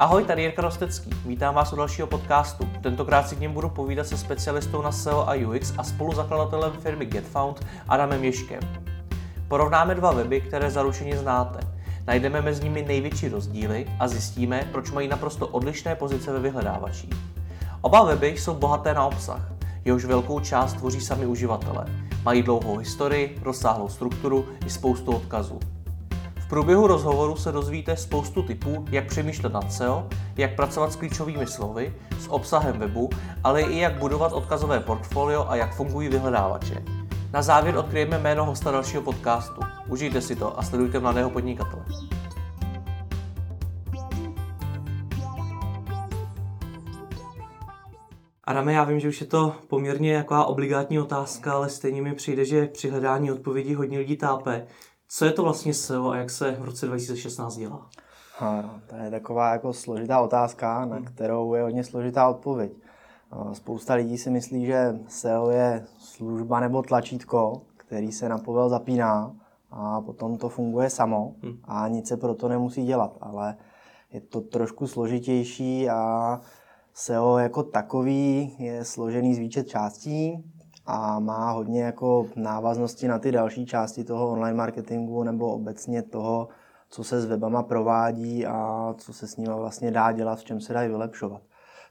Ahoj, tady Jirka Rostecký. Vítám vás u dalšího podcastu. Tentokrát si k něm budu povídat se specialistou na SEO a UX a spoluzakladatelem firmy GetFound Adamem Ješkem. Porovnáme dva weby, které zaručeně znáte. Najdeme mezi nimi největší rozdíly a zjistíme, proč mají naprosto odlišné pozice ve vyhledávačích. Oba weby jsou bohaté na obsah, jehož velkou část tvoří sami uživatelé. Mají dlouhou historii, rozsáhlou strukturu i spoustu odkazů průběhu rozhovoru se dozvíte spoustu typů, jak přemýšlet nad SEO, jak pracovat s klíčovými slovy, s obsahem webu, ale i jak budovat odkazové portfolio a jak fungují vyhledávače. Na závěr odkryjeme jméno hosta dalšího podcastu. Užijte si to a sledujte mladého podnikatele. Adame, já vím, že už je to poměrně jako obligátní otázka, ale stejně mi přijde, že při hledání odpovědí hodně lidí tápe. Co je to vlastně SEO a jak se v roce 2016 dělá? Ano, to je taková jako složitá otázka, na hmm. kterou je hodně složitá odpověď. Spousta lidí si myslí, že SEO je služba nebo tlačítko, který se na povel zapíná a potom to funguje samo hmm. a nic se pro to nemusí dělat, ale je to trošku složitější a SEO jako takový je složený z výčet částí, a má hodně jako návaznosti na ty další části toho online marketingu nebo obecně toho, co se s webama provádí a co se s nimi vlastně dá dělat, v čem se dají vylepšovat.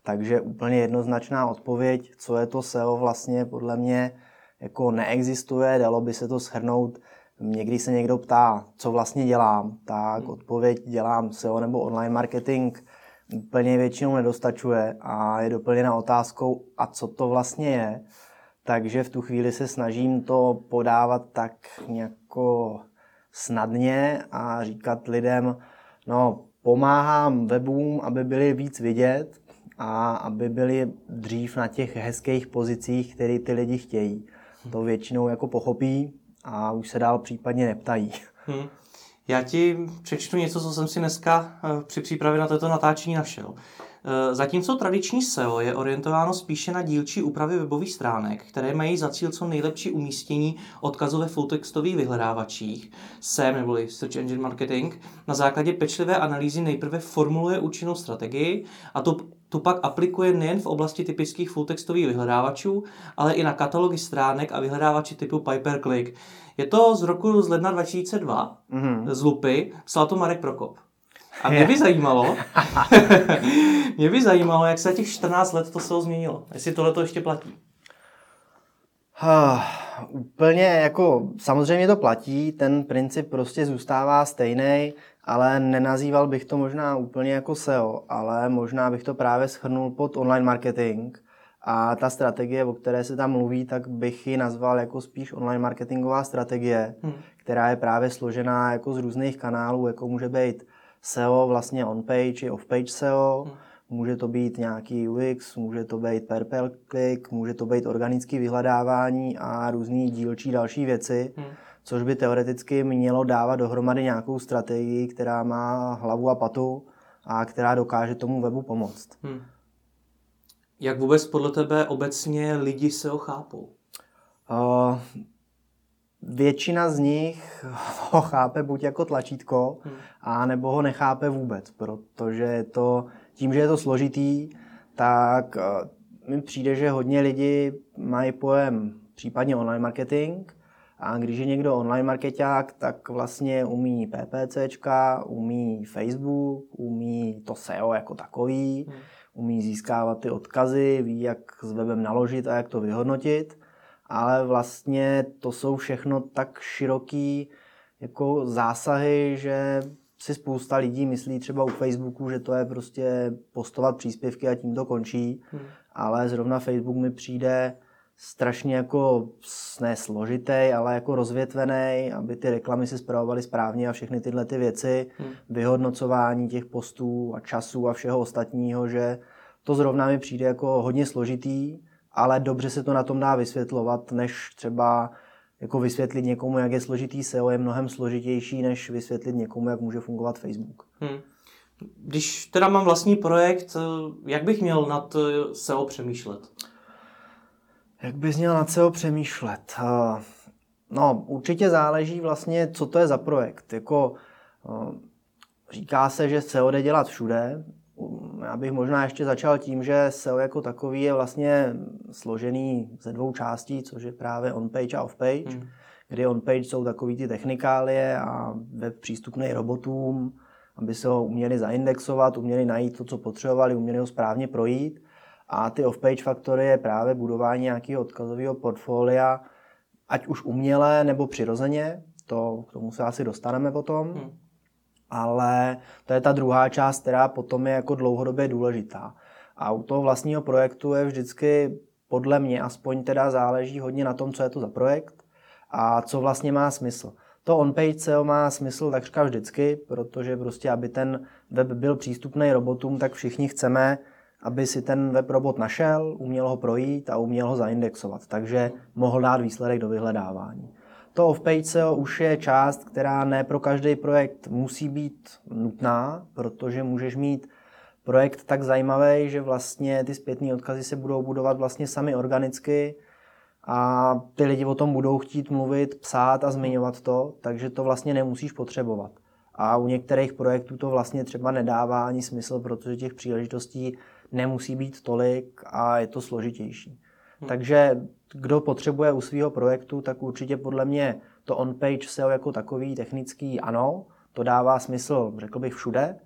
Takže úplně jednoznačná odpověď, co je to SEO vlastně podle mě jako neexistuje, dalo by se to shrnout. Někdy se někdo ptá, co vlastně dělám, tak hmm. odpověď dělám SEO nebo online marketing úplně většinou nedostačuje a je doplněna otázkou, a co to vlastně je takže v tu chvíli se snažím to podávat tak nějako snadně a říkat lidem, no pomáhám webům, aby byli víc vidět a aby byli dřív na těch hezkých pozicích, které ty lidi chtějí. To většinou jako pochopí a už se dál případně neptají. Hmm. Já ti přečtu něco, co jsem si dneska eh, při přípravě na toto natáčení našel. Eh, zatímco tradiční SEO je orientováno spíše na dílčí úpravy webových stránek, které mají za cíl co nejlepší umístění odkazu ve fulltextových vyhledávačích, SEM neboli Search Engine Marketing, na základě pečlivé analýzy nejprve formuluje účinnou strategii a to tu pak aplikuje nejen v oblasti typických fulltextových vyhledávačů, ale i na katalogy stránek a vyhledávači typu Piper Click. Je to z roku z ledna 2002, mm-hmm. z Lupy, psal to Marek Prokop. A mě by zajímalo, mě by zajímalo, jak se těch 14 let to SEO změnilo. Jestli tohle to ještě platí. Uh, úplně jako, samozřejmě to platí, ten princip prostě zůstává stejný, ale nenazýval bych to možná úplně jako SEO, ale možná bych to právě schrnul pod online marketing. A ta strategie, o které se tam mluví, tak bych ji nazval jako spíš online marketingová strategie, hmm. která je právě složená jako z různých kanálů, jako může být SEO vlastně on-page i off-page SEO, hmm. může to být nějaký UX, může to být per click, může to být organické vyhledávání a různé dílčí další věci, hmm. což by teoreticky mělo dávat dohromady nějakou strategii, která má hlavu a patu a která dokáže tomu webu pomoct. Hmm. Jak vůbec podle tebe obecně lidi SEO chápou? Uh, většina z nich ho chápe buď jako tlačítko, hmm. a nebo ho nechápe vůbec, protože je to, tím, že je to složitý, tak eh, mi přijde, že hodně lidi mají pojem případně online marketing, a když je někdo online marketák, tak vlastně umí PPCčka, umí Facebook, umí to SEO jako takový, hmm. umí získávat ty odkazy, ví, jak s webem naložit a jak to vyhodnotit ale vlastně to jsou všechno tak široký jako zásahy, že si spousta lidí myslí třeba u Facebooku, že to je prostě postovat příspěvky a tím to končí, hmm. ale zrovna Facebook mi přijde strašně jako ne složitý, ale jako rozvětvený, aby ty reklamy se zpravovaly správně a všechny tyhle ty věci, hmm. vyhodnocování těch postů a času a všeho ostatního, že to zrovna mi přijde jako hodně složitý ale dobře se to na tom dá vysvětlovat, než třeba jako vysvětlit někomu, jak je složitý SEO, je mnohem složitější, než vysvětlit někomu, jak může fungovat Facebook. Hmm. Když teda mám vlastní projekt, jak bych měl nad SEO přemýšlet? Jak bys měl nad SEO přemýšlet? Eh, no, určitě záleží vlastně, co to je za projekt. Jako, eh, říká se, že SEO jde dělat všude. Já bych možná ještě začal tím, že SEO jako takový je vlastně složený ze dvou částí, což je právě on-page a off-page, hmm. kdy on-page jsou takový ty technikálie a web přístupný robotům, aby se ho uměli zaindexovat, uměli najít to, co potřebovali, uměli ho správně projít. A ty off-page faktory je právě budování nějakého odkazového portfolia, ať už umělé nebo přirozeně, to, k tomu se asi dostaneme potom. Hmm ale to je ta druhá část, která potom je jako dlouhodobě důležitá. A u toho vlastního projektu je vždycky podle mě aspoň teda záleží hodně na tom, co je to za projekt a co vlastně má smysl. To on-page SEO má smysl takřka vždycky, protože prostě, aby ten web byl přístupný robotům, tak všichni chceme, aby si ten web robot našel, uměl ho projít a uměl ho zaindexovat, takže mohl dát výsledek do vyhledávání. To off-page už je část, která ne pro každý projekt musí být nutná, protože můžeš mít projekt tak zajímavý, že vlastně ty zpětné odkazy se budou budovat vlastně sami organicky a ty lidi o tom budou chtít mluvit, psát a zmiňovat to, takže to vlastně nemusíš potřebovat. A u některých projektů to vlastně třeba nedává ani smysl, protože těch příležitostí nemusí být tolik a je to složitější. Hmm. Takže kdo potřebuje u svého projektu, tak určitě podle mě to on-page SEO jako takový technický ano, to dává smysl, řekl bych, všude.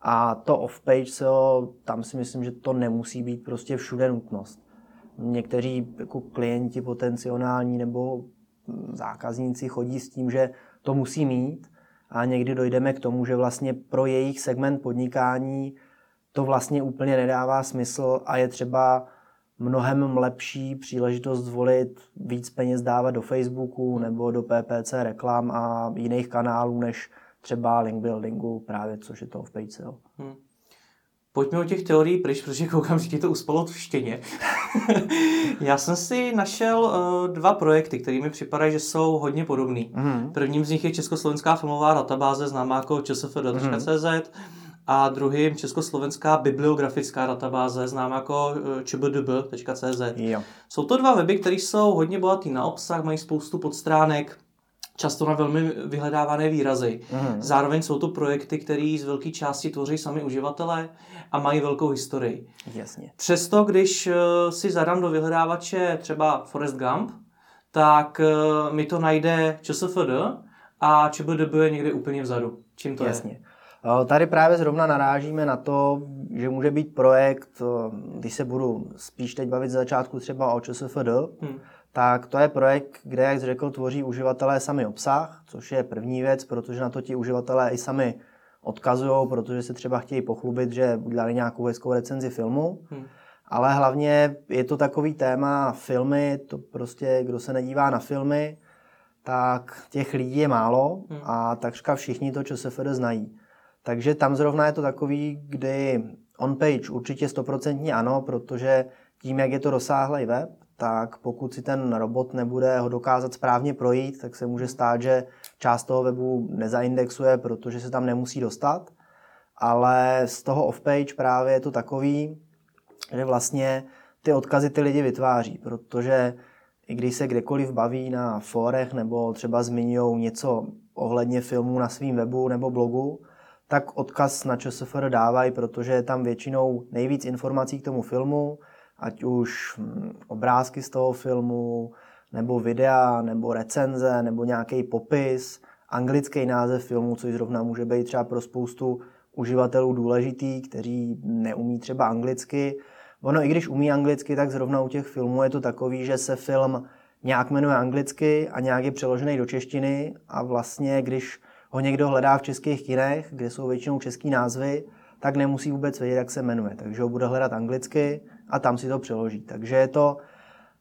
A to off-page SEO, tam si myslím, že to nemusí být prostě všude nutnost. Někteří jako klienti potenciální nebo zákazníci chodí s tím, že to musí mít a někdy dojdeme k tomu, že vlastně pro jejich segment podnikání to vlastně úplně nedává smysl a je třeba mnohem lepší příležitost zvolit víc peněz dávat do Facebooku nebo do PPC reklam a jiných kanálů, než třeba link buildingu, právě což je to v PaySale. Hmm. Pojďme o těch teorií pryč, protože koukám, že ti to uspalo v štěně. Já jsem si našel uh, dva projekty, které mi připadají, že jsou hodně podobný. Mm-hmm. Prvním z nich je Československá filmová databáze, známá jako čsf.cz. Mm-hmm a druhým československá bibliografická databáze, známá jako eh, čbdb.cz. Jsou to dva weby, které jsou hodně bohatý na obsah, mají spoustu podstránek, často na velmi vyhledávané výrazy. Mm. Zároveň jsou to projekty, které z velké části tvoří sami uživatelé a mají velkou historii. Jasně. Přesto, když eh, si zadám do vyhledávače třeba Forest Gump, tak eh, mi to najde ČSFD a ČBDB je někde úplně vzadu. Čím to Jasně. je? Eh, tady právě zrovna narážíme na to, že může být projekt, eh, když se budu spíš teď bavit z začátku třeba o ČSFD, hmm. tak to je projekt, kde, jak jsi řekl, tvoří uživatelé sami obsah, což je první věc, protože na to ti uživatelé i sami odkazují, protože se třeba chtějí pochlubit, že udělali nějakou hezkou recenzi filmu. Hmm. Ale hlavně je to takový téma filmy, to prostě, kdo se nedívá na filmy, tak těch lidí je málo hmm. a takřka všichni to ČSFD znají. Takže tam zrovna je to takový, kdy on-page určitě stoprocentně ano, protože tím, jak je to rozsáhlý web, tak pokud si ten robot nebude ho dokázat správně projít, tak se může stát, že část toho webu nezaindexuje, protože se tam nemusí dostat. Ale z toho off-page právě je to takový, že vlastně ty odkazy ty lidi vytváří, protože i když se kdekoliv baví na fórech nebo třeba zmiňují něco ohledně filmů na svém webu nebo blogu, tak odkaz na ČSFR dávají, protože je tam většinou nejvíc informací k tomu filmu, ať už hm, obrázky z toho filmu, nebo videa, nebo recenze, nebo nějaký popis, anglický název filmu, což zrovna může být třeba pro spoustu uživatelů důležitý, kteří neumí třeba anglicky. Ono i když umí anglicky, tak zrovna u těch filmů je to takový, že se film nějak jmenuje anglicky a nějak je přeložený do češtiny a vlastně, když ho někdo hledá v českých kinech, kde jsou většinou český názvy, tak nemusí vůbec vědět, jak se jmenuje. Takže ho bude hledat anglicky a tam si to přeloží. Takže je to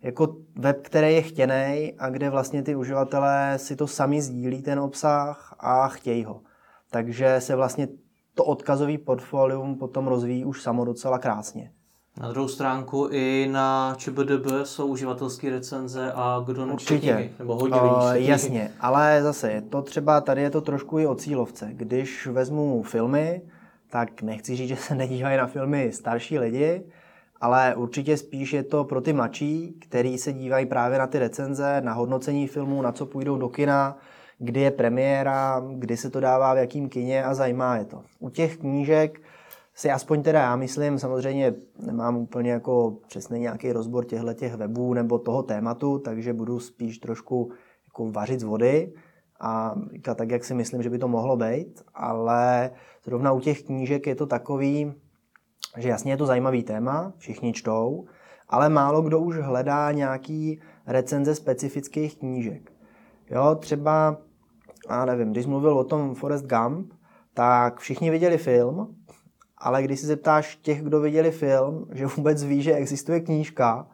jako web, který je chtěný a kde vlastně ty uživatelé si to sami sdílí ten obsah a chtějí ho. Takže se vlastně to odkazový portfolium potom rozvíjí už samo docela krásně. Na druhou stránku i na ČBDB jsou uživatelské recenze a kdo nečte knihy, nebo hodně uh, Jasně, ale zase je to třeba, tady je to trošku i o cílovce. Když vezmu filmy, tak nechci říct, že se nedívají na filmy starší lidi, ale určitě spíš je to pro ty mladší, který se dívají právě na ty recenze, na hodnocení filmů, na co půjdou do kina, kdy je premiéra, kdy se to dává v jakým kině a zajímá je to. U těch knížek si aspoň teda já myslím, samozřejmě nemám úplně jako přesně nějaký rozbor těchto těch webů nebo toho tématu, takže budu spíš trošku jako vařit z vody a říkat tak, jak si myslím, že by to mohlo být, ale zrovna u těch knížek je to takový, že jasně je to zajímavý téma, všichni čtou, ale málo kdo už hledá nějaký recenze specifických knížek. Jo, třeba, já nevím, když mluvil o tom Forest Gump, tak všichni viděli film, ale když si zeptáš těch, kdo viděli film, že vůbec ví, že existuje knížka,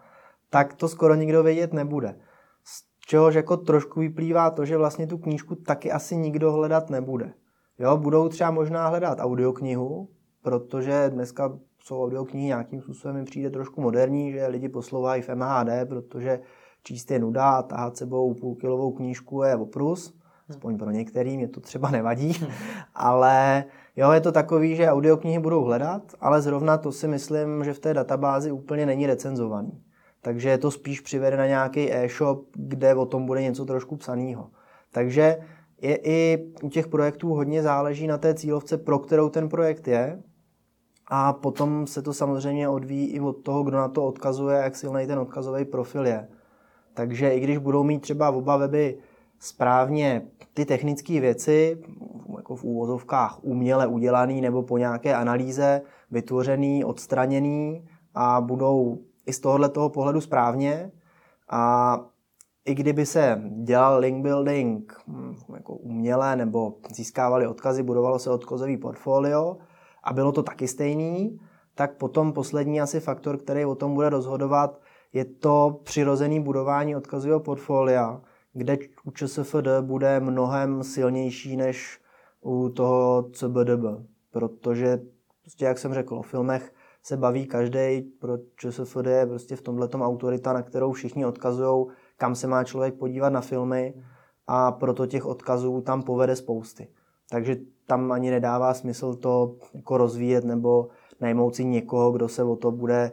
tak to skoro nikdo vědět nebude. Z čehož jako trošku vyplývá to, že vlastně tu knížku taky asi nikdo hledat nebude. Jo, budou třeba možná hledat audioknihu, protože dneska jsou audioknihy nějakým způsobem mi přijde trošku moderní, že lidi poslouvají v MHD, protože číst je nuda a tahat sebou půlkilovou knížku je oprus, aspoň pro některý, mě to třeba nevadí, ale jo, je to takový, že audioknihy budou hledat, ale zrovna to si myslím, že v té databázi úplně není recenzovaný. Takže je to spíš přivede na nějaký e-shop, kde o tom bude něco trošku psaného. Takže je i u těch projektů hodně záleží na té cílovce, pro kterou ten projekt je. A potom se to samozřejmě odvíjí i od toho, kdo na to odkazuje, jak silný ten odkazový profil je. Takže i když budou mít třeba oba weby správně ty technické věci, jako v úvozovkách uměle udělaný nebo po nějaké analýze vytvořený, odstraněný a budou i z tohohle toho pohledu správně. A i kdyby se dělal link building hm, jako uměle nebo získávali odkazy, budovalo se odkazový portfolio a bylo to taky stejný, tak potom poslední asi faktor, který o tom bude rozhodovat, je to přirozený budování odkazového portfolia, kde u ČSFD bude mnohem silnější než u toho CBDB, protože, prostě jak jsem řekl, o filmech se baví každý, pro ČSFD je prostě v tomhle autorita, na kterou všichni odkazují, kam se má člověk podívat na filmy a proto těch odkazů tam povede spousty. Takže tam ani nedává smysl to jako rozvíjet nebo najmout si někoho, kdo se o to bude,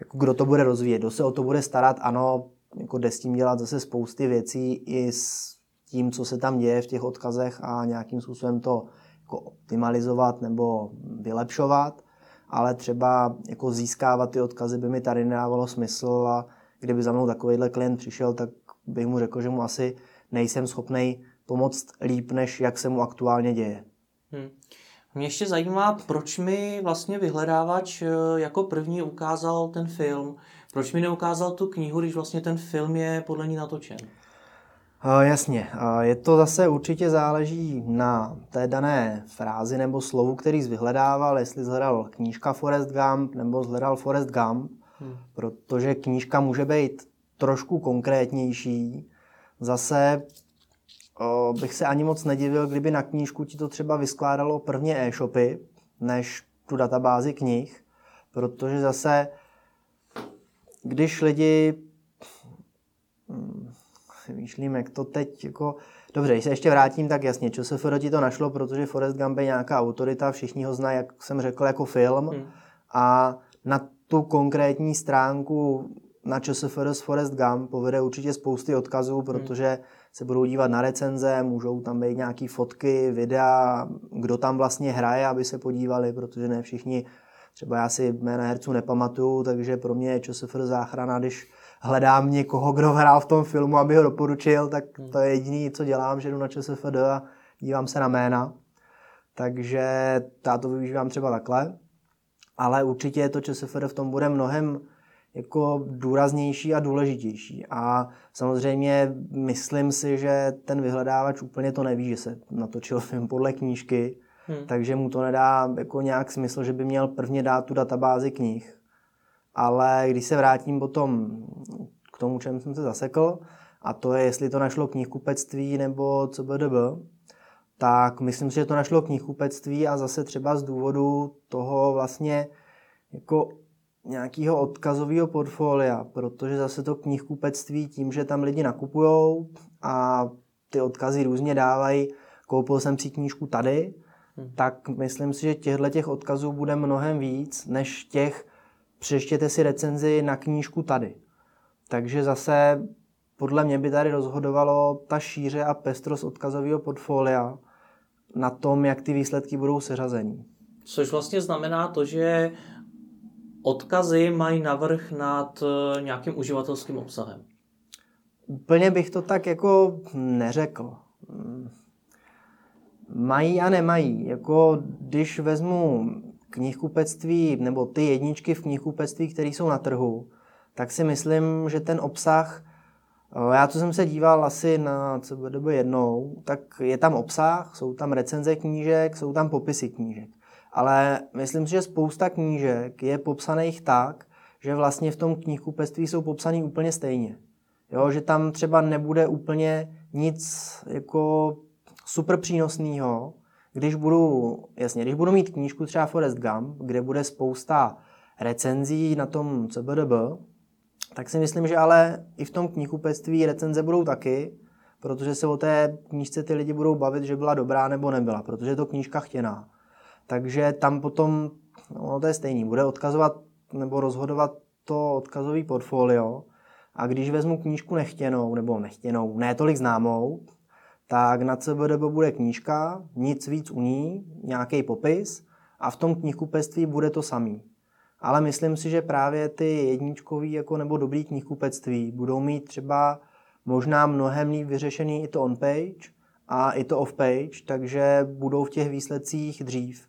jako kdo to bude rozvíjet, kdo se o to bude starat, ano, jako jde s tím dělat zase spousty věcí i s tím, co se tam děje v těch odkazech a nějakým způsobem to jako optimalizovat nebo vylepšovat, ale třeba jako získávat ty odkazy by mi tady nedávalo smysl a kdyby za mnou takovýhle klient přišel, tak bych mu řekl, že mu asi nejsem schopný pomoct líp, než jak se mu aktuálně děje. Hmm. Mě ještě zajímá, proč mi vlastně vyhledávač eh, jako první ukázal ten film. Proč mi neukázal tu knihu, když vlastně ten film je podle ní natočen? Uh, jasně, uh, je to zase určitě záleží na té dané frázi nebo slovu, který jsi vyhledával, jestli zhledal knížka Forest Gump nebo zhledal Forest Gump, hmm. protože knížka může být trošku konkrétnější. Zase uh, bych se ani moc nedivil, kdyby na knížku ti to třeba vyskládalo prvně e-shopy, než tu databázi knih, protože zase když lidi hm, vymýšlím, jak to teď jako... Dobře, když se ještě vrátím, tak jasně, ČSFR ti to našlo, protože Forest Gump je nějaká autorita, všichni ho znají, jak jsem řekl, jako film hmm. a na tu konkrétní stránku na ČSFR z Forest Gump povede určitě spousty odkazů, hmm. protože hmm. se budou dívat na recenze, můžou tam být nějaké fotky, videa, kdo tam vlastně hraje, aby se podívali, protože ne všichni Třeba já si jména herců nepamatuju, takže pro mě je ČSFR záchrana, když hledám někoho, kdo hrál v tom filmu, aby ho doporučil, tak hmm. to je jediné, co dělám, že jdu na ČSFD a dívám se na jména. Takže já to využívám třeba takhle. Ale určitě to ČSFD v tom bude mnohem jako důraznější a důležitější. A samozřejmě myslím si, že ten vyhledávač úplně to neví, že se natočil film podle knížky, Hmm. Takže mu to nedá jako nějak smysl, že by měl prvně dát tu databázi knih. Ale když se vrátím potom k tomu, čem jsem se zasekl, a to je, jestli to našlo knihkupectví nebo co BDB, tak myslím si, že to našlo knihkupectví a zase třeba z důvodu toho vlastně jako nějakého odkazového portfolia, protože zase to knihkupectví tím, že tam lidi nakupujou a ty odkazy různě dávají, koupil jsem si knížku tady. Tak myslím si, že těchto těch odkazů bude mnohem víc, než těch přeštěte si recenzi na knížku tady. Takže zase podle mě by tady rozhodovalo ta šíře a pestrost odkazového portfolia na tom, jak ty výsledky budou seřazení. Což vlastně znamená to, že odkazy mají navrh nad eh, nějakým uživatelským obsahem. Úplně bych to tak jako neřekl. Mají a nemají. Jako když vezmu knihkupectví nebo ty jedničky v knihkupectví, které jsou na trhu, tak si myslím, že ten obsah, eh, já co jsem se díval asi na CBDB jednou, tak je tam obsah, jsou tam recenze knížek, jsou tam popisy knížek. Ale myslím si, že spousta knížek je popsaných tak, že vlastně v tom knihkupectví jsou popsaný úplně stejně. Jo, že tam třeba nebude úplně nic jako super přínosného, když budu, jasně, když budu mít knížku třeba Forest Gump, kde bude spousta recenzí na tom CBDB, tak si myslím, že ale i v tom knihkupectví recenze budou taky, protože se o té knížce ty lidi budou bavit, že byla dobrá nebo nebyla, protože je to knížka chtěná. Takže tam potom, no to je stejný, bude odkazovat nebo rozhodovat to odkazový portfolio. A když vezmu knížku nechtěnou, nebo nechtěnou, ne tolik známou, tak na CBDB bude knížka, nic víc u ní, nějaký popis a v tom knihkupectví bude to samý. Ale myslím si, že právě ty jedničkový jako nebo dobrý knihkupectví budou mít třeba možná mnohem líp vyřešený i to on-page a i to off-page, takže budou v těch výsledcích dřív.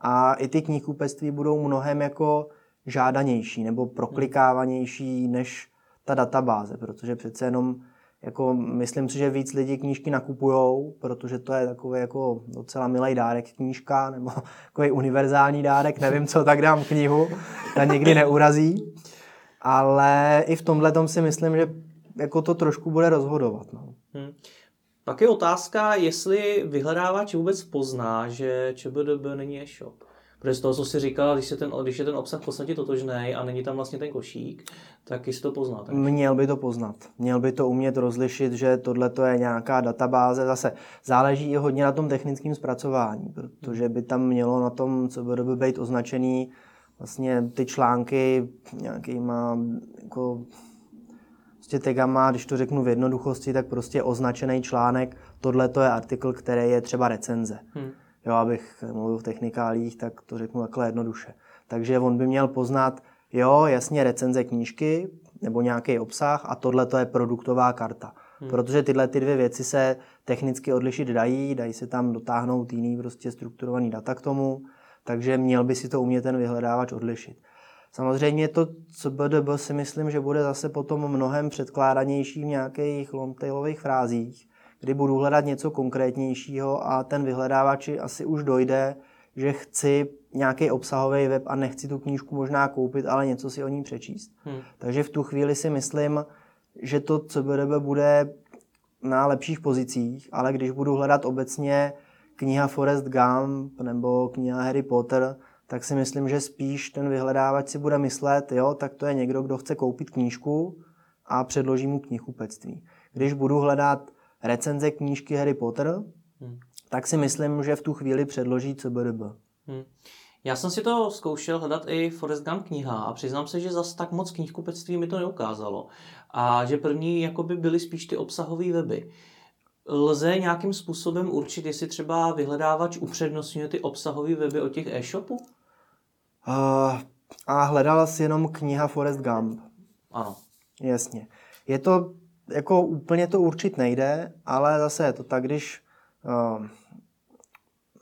A i ty knihkupectví budou mnohem jako žádanější nebo proklikávanější než ta databáze, protože přece jenom jako myslím si, že víc lidí knížky nakupujou, protože to je takový jako docela milý dárek knížka, nebo takový univerzální dárek, nevím, co tak dám knihu, ta nikdy neurazí. Ale i v tomhle tom si myslím, že jako to trošku bude rozhodovat. No. Hmm. Pak je otázka, jestli vyhledávač vůbec pozná, že ČBDB není e-shop. Protože z toho, co jsi říkal, když, je ten, když je ten obsah v podstatě totožný a není tam vlastně ten košík, tak jestli to pozná. Tak? Měl by to poznat. Měl by to umět rozlišit, že tohle je nějaká databáze. Zase záleží i hodně na tom technickém zpracování, protože by tam mělo na tom co by být označený vlastně ty články nějakýma jako prostě tegama, když to řeknu v jednoduchosti, tak prostě označený článek, tohle to je artikl, který je třeba recenze. Hmm jo, abych mluvil v technikálích, tak to řeknu takhle jednoduše. Takže on by měl poznat, jo, jasně recenze knížky nebo nějaký obsah a tohle to je produktová karta. Hmm. Protože tyhle ty dvě věci se technicky odlišit dají, dají se tam dotáhnout jiný prostě strukturovaný data k tomu, takže měl by si to umět ten vyhledávač odlišit. Samozřejmě to CBDB si myslím, že bude zase potom mnohem předkládanější v nějakých longtailových frázích, kdy budu hledat něco konkrétnějšího a ten vyhledávač asi už dojde, že chci nějaký obsahový web a nechci tu knížku možná koupit, ale něco si o ní přečíst. Hmm. Takže v tu chvíli si myslím, že to CBDB bude na lepších pozicích, ale když budu hledat obecně kniha Forest Gump nebo kniha Harry Potter, tak si myslím, že spíš ten vyhledávač si bude myslet, jo, tak to je někdo, kdo chce koupit knížku a předloží mu knihkupectví. Když budu hledat recenze knížky Harry Potter, hmm. tak si myslím, že v tu chvíli předloží CBDB. Hmm. Já jsem si to zkoušel hledat i Forest Gump kniha a přiznám se, že zas tak moc knihkupectví mi to neukázalo. A že první jakoby byly spíš ty obsahové weby. Lze nějakým způsobem určit, jestli třeba vyhledávač upřednostňuje ty obsahové weby od těch e-shopů? Uh, a hledala jsi jenom kniha Forest Gump. Ano. Jasně. Je to jako úplně to určit nejde, ale zase je to tak, když uh,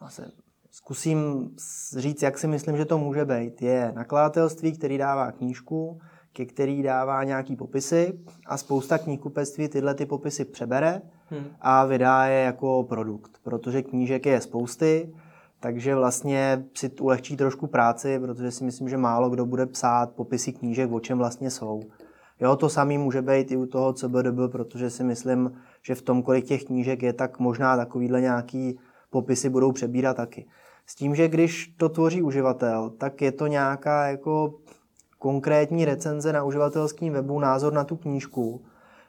zase zkusím říct, jak si myslím, že to může být. Je nakladatelství, který dává knížku, ke který dává nějaký popisy a spousta knihkupectví tyhle ty popisy přebere hmm. a vydá je jako produkt, protože knížek je spousty, takže vlastně si ulehčí trošku práci, protože si myslím, že málo kdo bude psát popisy knížek, o čem vlastně jsou. Jo, to samé může být i u toho CBDB, protože si myslím, že v tom, kolik těch knížek je, tak možná takovýhle nějaký popisy budou přebírat taky. S tím, že když to tvoří uživatel, tak je to nějaká jako konkrétní recenze na uživatelském webu, názor na tu knížku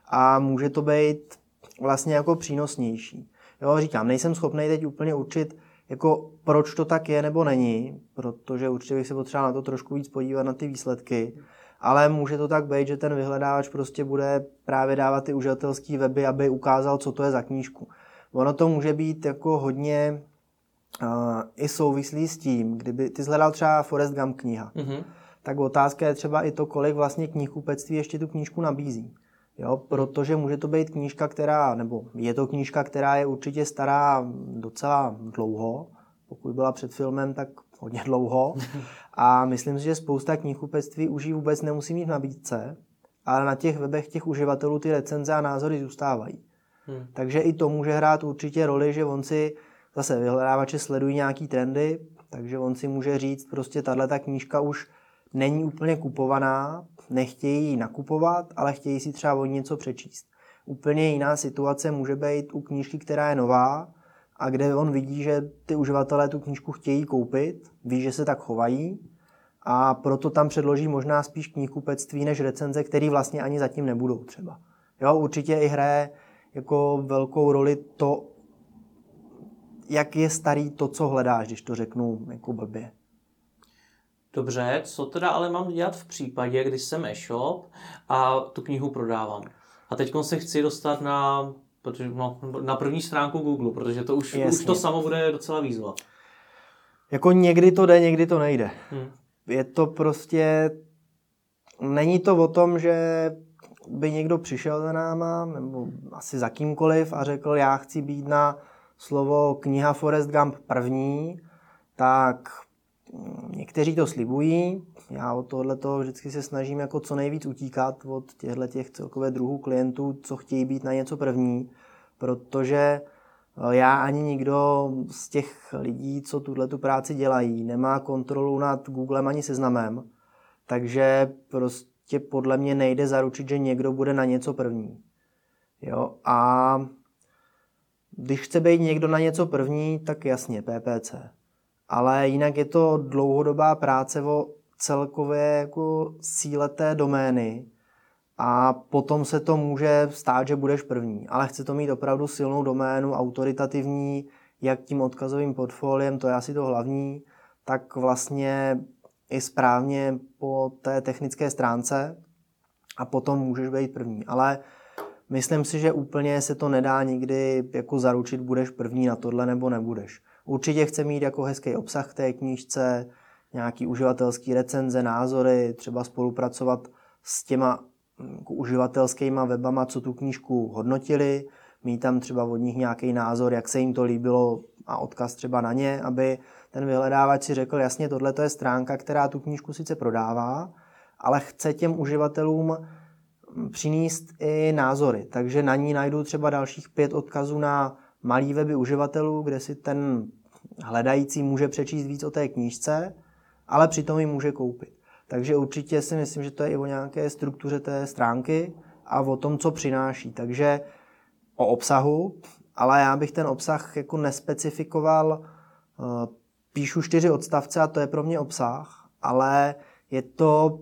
a může to být vlastně jako přínosnější. Jo, říkám, nejsem schopný teď úplně určit, jako proč to tak je nebo není, protože určitě bych se potřeboval na to trošku víc podívat na ty výsledky ale může to tak být, že ten vyhledávač prostě bude právě dávat ty uživatelské weby, aby ukázal, co to je za knížku. Ono to může být jako hodně i souvislý s tím, kdyby ty zhledal třeba Forest Gump kniha, mm-hmm. tak otázka je třeba i to, kolik vlastně knihkupectví ještě tu knížku nabízí. Jo, protože může to být knížka, která, nebo je to knížka, která je určitě stará docela dlouho, pokud byla před filmem, tak hodně dlouho. A myslím si, že spousta knihkupectví už ji vůbec nemusí mít v nabídce, ale na těch webech těch uživatelů ty recenze a názory zůstávají. Hmm. Takže i to může hrát určitě roli, že on si zase vyhledávače sledují nějaký trendy, takže on si může říct, prostě tahle ta knížka už není úplně kupovaná, nechtějí ji nakupovat, ale chtějí si třeba o něco přečíst. Úplně jiná situace může být u knížky, která je nová a kde on vidí, že ty uživatelé tu knížku chtějí koupit, ví, že se tak chovají a proto tam předloží možná spíš knihkupectví než recenze, které vlastně ani zatím nebudou třeba. Jo, určitě i hraje jako velkou roli to, jak je starý to, co hledáš, když to řeknu jako blbě. Dobře, co teda ale mám dělat v případě, když jsem e-shop a tu knihu prodávám? A teď se chci dostat na, protože, no, na první stránku Google, protože to už, už to samo bude docela výzva. Jako někdy to jde, někdy to nejde. Hmm. Je to prostě... Není to o tom, že by někdo přišel za náma, nebo asi za kýmkoliv a řekl, já chci být na slovo kniha Forest Gump první, tak někteří to slibují. Já od tohoto vždycky se snažím jako co nejvíc utíkat od těchto těch celkové druhů klientů, co chtějí být na něco první, protože eh, já ani nikdo z těch lidí, co tuhle tu práci dělají, nemá kontrolu nad Googlem ani seznamem, takže prostě podle mě nejde zaručit, že někdo bude na něco první. Jo? A když chce být někdo na něco první, tak jasně, PPC. Ale jinak je to dlouhodobá práce o celkově jako síle té domény a potom se to může stát, že budeš první. Ale chce to mít opravdu silnou doménu, autoritativní, jak tím odkazovým portfoliem, to je asi to hlavní, tak vlastně i správně po té technické stránce a potom můžeš být první. Ale Myslím si, že úplně se to nedá nikdy jako zaručit, budeš první na tohle nebo nebudeš. Určitě chce mít jako hezký obsah té knížce, nějaký uživatelský recenze, názory, třeba spolupracovat s těma jako uživatelskýma webama, co tu knížku hodnotili, mít tam třeba od nich nějaký názor, jak se jim to líbilo a odkaz třeba na ně, aby ten vyhledávač si řekl, jasně, tohle je stránka, která tu knížku sice prodává, ale chce těm uživatelům přinést i názory. Takže na ní najdu třeba dalších pět odkazů na malý weby uživatelů, kde si ten hledající může přečíst víc o té knížce, ale přitom ji může koupit. Takže určitě si myslím, že to je i o nějaké struktuře té stránky a o tom, co přináší. Takže o obsahu, ale já bych ten obsah jako nespecifikoval. Eh, píšu čtyři odstavce a to je pro mě obsah, ale je to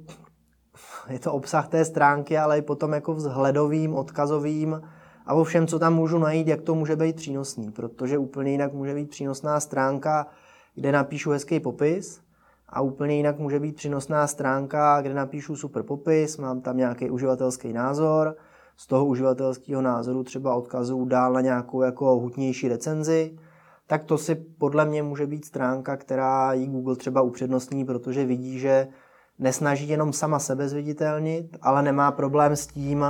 je to obsah té stránky, ale i potom jako vzhledovým, odkazovým a o všem, co tam můžu najít, jak to může být přínosný, protože úplně jinak může být přínosná stránka, kde napíšu hezký popis a úplně jinak může být přínosná stránka, kde napíšu super popis, mám tam nějaký uživatelský názor, z toho uživatelského názoru třeba odkazu dál na nějakou jako hutnější recenzi, tak to si podle mě může být stránka, která ji Google třeba upřednostní, protože vidí, že nesnaží jenom sama sebe zviditelnit, ale nemá problém s tím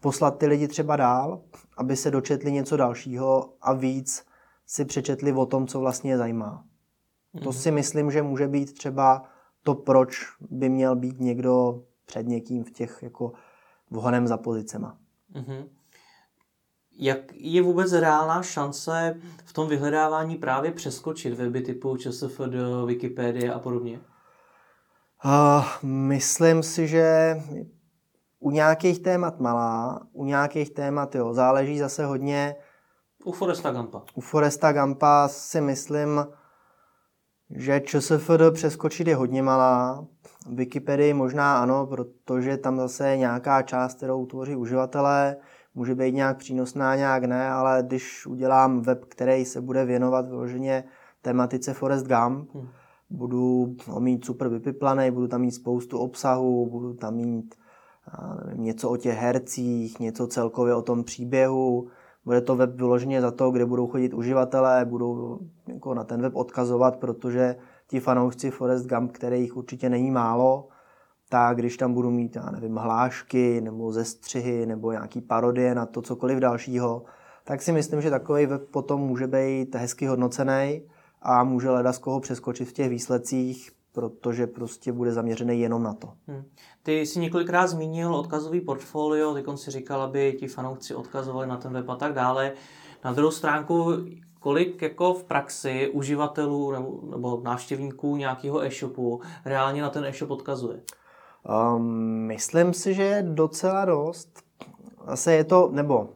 poslat ty lidi třeba dál, aby se dočetli něco dalšího a víc si přečetli o tom, co vlastně je zajímá. Mm-hmm. To mhm. si myslím, že může být třeba to, proč by měl být někdo před někým v těch jako vohonem za pozicema. Mm-hmm. Jak je vůbec reálná šance v tom vyhledávání právě přeskočit weby typu ČSFD, Wikipedia a podobně? Uh, myslím si, že u nějakých témat malá, u nějakých témat jo, záleží zase hodně. U Foresta Gampa. U Foresta Gampa si myslím, že ČSFD přeskočit je hodně malá. Wikipedii možná ano, protože tam zase je nějaká část, kterou tvoří uživatelé, může být nějak přínosná, nějak ne, ale když udělám web, který se bude věnovat vyloženě tematice Forest Gump, hmm budu mít super vypiplaný, budu tam mít spoustu obsahu, budu tam mít nevím, něco o těch hercích, něco celkově o tom příběhu, bude to web vyloženě za to, kde budou chodit uživatelé, budou jako na ten web odkazovat, protože ti fanoušci Forest Gump, kterých určitě není málo, tak když tam budu mít, já nevím, hlášky nebo zestřihy nebo nějaký parodie na to cokoliv dalšího, tak si myslím, že takový web potom může být hezky hodnocený a může leda z koho přeskočit v těch výsledcích, protože prostě bude zaměřený jenom na to. Hmm. Ty jsi několikrát zmínil odkazový portfolio, ty si říkal, aby ti fanoušci odkazovali na ten web a tak dále. Na druhou stránku, kolik jako v praxi uživatelů nebo, nebo návštěvníků nějakého e-shopu reálně na ten e-shop odkazuje? Um, myslím si, že je docela dost. Zase je to, nebo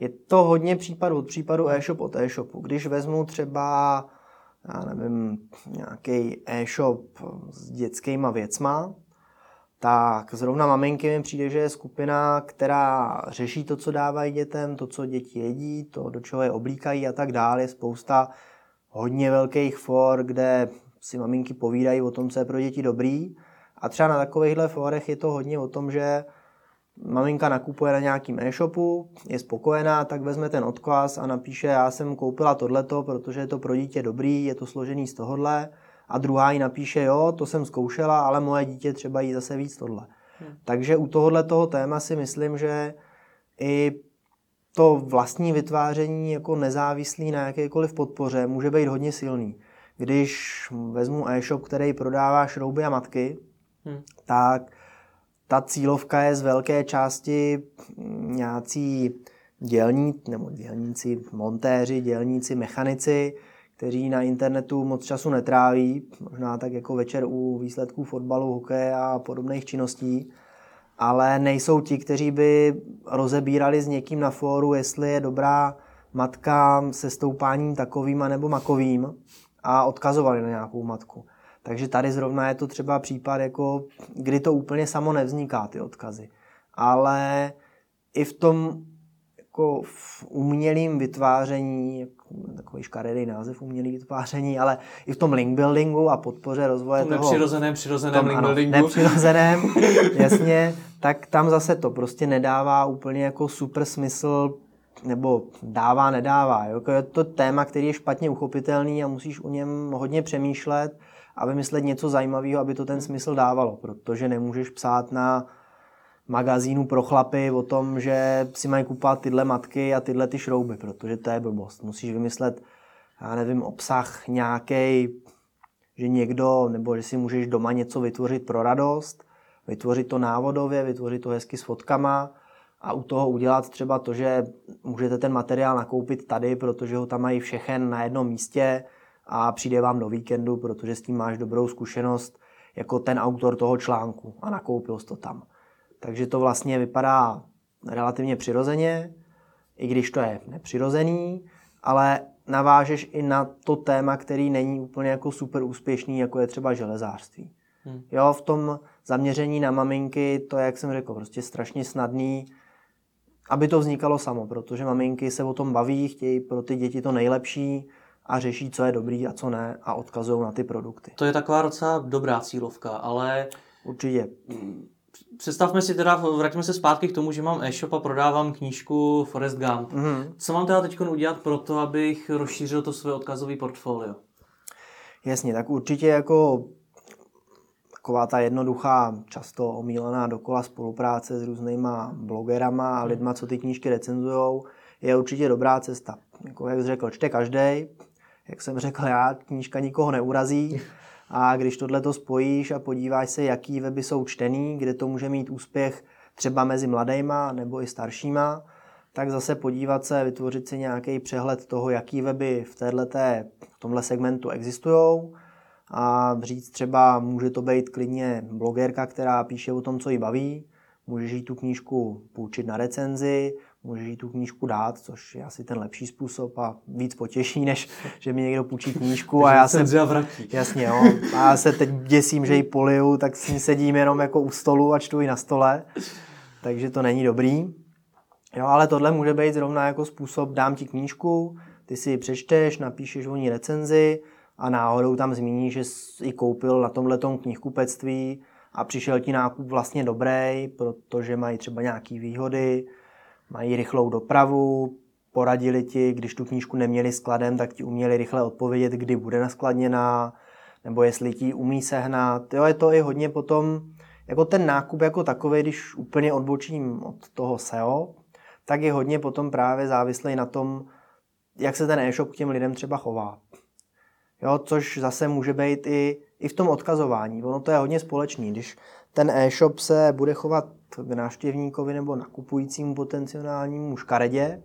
je to hodně případů od případu e-shop od e-shopu. Když vezmu třeba, já nevím, nějaký e-shop s dětskýma věcma, tak zrovna maminky mi přijde, že je skupina, která řeší to, co dávají dětem, to, co děti jedí, to, do čeho je oblíkají a tak dále. Je spousta hodně velkých for, kde si maminky povídají o tom, co je pro děti dobrý. A třeba na takovýchhle forech je to hodně o tom, že maminka nakupuje na nějakým e-shopu, je spokojená, tak vezme ten odkaz a napíše, já jsem koupila tohleto, protože je to pro dítě dobrý, je to složený z tohohle. A druhá jí napíše, jo, to jsem zkoušela, ale moje dítě třeba jí zase víc tohle. Hmm. Takže u tohohle toho téma si myslím, že i to vlastní vytváření jako nezávislý na jakékoliv podpoře může být hodně silný. Když vezmu e-shop, který prodává šrouby a matky, hmm. tak ta cílovka je z velké části nějací dělní, nebo dělníci, montéři, dělníci, mechanici, kteří na internetu moc času netráví, možná tak jako večer u výsledků fotbalu, hokeje a podobných činností, ale nejsou ti, kteří by rozebírali s někým na fóru, jestli je dobrá matka se stoupáním takovým nebo makovým a odkazovali na nějakou matku. Takže tady zrovna je to třeba případ, jako, kdy to úplně samo nevzniká, ty odkazy. Ale i v tom jako v umělém vytváření, takový škaredý název umělý vytváření, ale i v tom link buildingu a podpoře rozvoje toho... nepřirozeném, přirozeném link buildingu. nepřirozeném, jasně, tak tam zase to prostě nedává úplně jako super smysl nebo dává, nedává. Jo? Je to téma, který je špatně uchopitelný a musíš o něm hodně přemýšlet a vymyslet něco zajímavého, aby to ten smysl dávalo, protože nemůžeš psát na magazínu pro chlapy o tom, že si mají kupovat tyhle matky a tyhle ty šrouby, protože to je blbost. Musíš vymyslet, já nevím, obsah nějaký, že někdo, nebo že si můžeš doma něco vytvořit pro radost, vytvořit to návodově, vytvořit to hezky s fotkama a u toho udělat třeba to, že můžete ten materiál nakoupit tady, protože ho tam mají všechen na jednom místě a přijde vám do víkendu, protože s tím máš dobrou zkušenost jako ten autor toho článku a nakoupil jsi to tam. Takže to vlastně vypadá relativně přirozeně, i když to je nepřirozený, ale navážeš i na to téma, který není úplně jako super úspěšný, jako je třeba železářství. Hmm. Jo, v tom zaměření na maminky, to je, jak jsem řekl, prostě strašně snadný, aby to vznikalo samo, protože maminky se o tom baví, chtějí pro ty děti to nejlepší a řeší, co je dobrý a co ne a odkazují na ty produkty. To je taková docela dobrá cílovka, ale... Určitě představme si teda, vraťme se zpátky k tomu, že mám e-shop a prodávám knížku Forest Gump. Mm-hmm. Co mám teda teď udělat pro to, abych rozšířil to své odkazové portfolio? Jasně, tak určitě jako taková ta jednoduchá, často omílená dokola spolupráce s různýma blogerama a lidma, co ty knížky recenzujou, je určitě dobrá cesta. Jako jak jsi řekl, čte každý, jak jsem řekl já, knížka nikoho neurazí. A když tohle to spojíš a podíváš se, jaký weby jsou čtený, kde to může mít úspěch třeba mezi mladejma nebo i staršíma, tak zase podívat se, vytvořit si nějaký přehled toho, jaký weby v, téhleté, v tomhle segmentu existují a říct třeba, může to být klidně blogerka, která píše o tom, co jí baví, můžeš jí tu knížku půjčit na recenzi, můžeš jí tu knížku dát, což je asi ten lepší způsob a víc potěší, než že mi někdo půjčí knížku a já se... Jasně, jo. A já se teď děsím, že ji poliju, tak s ní sedím jenom jako u stolu a čtu ji na stole. Takže to není dobrý. Jo, ale tohle může být zrovna jako způsob, dám ti knížku, ty si ji přečteš, napíšeš o ní recenzi a náhodou tam zmíníš, že jsi ji koupil na tomhletom knihkupectví a přišel ti nákup vlastně dobrý, protože mají třeba nějaké výhody, mají rychlou dopravu, poradili ti, když tu knížku neměli skladem, tak ti uměli rychle odpovědět, kdy bude naskladněná, nebo jestli ti umí sehnat. Jo, je to i hodně potom, jako ten nákup jako takový, když úplně odbočím od toho SEO, tak je hodně potom právě závislý na tom, jak se ten e-shop k těm lidem třeba chová. Jo, což zase může být i, i v tom odkazování. Ono to je hodně společný. Když ten e-shop se bude chovat k návštěvníkovi nebo nakupujícímu potenciálnímu škaredě,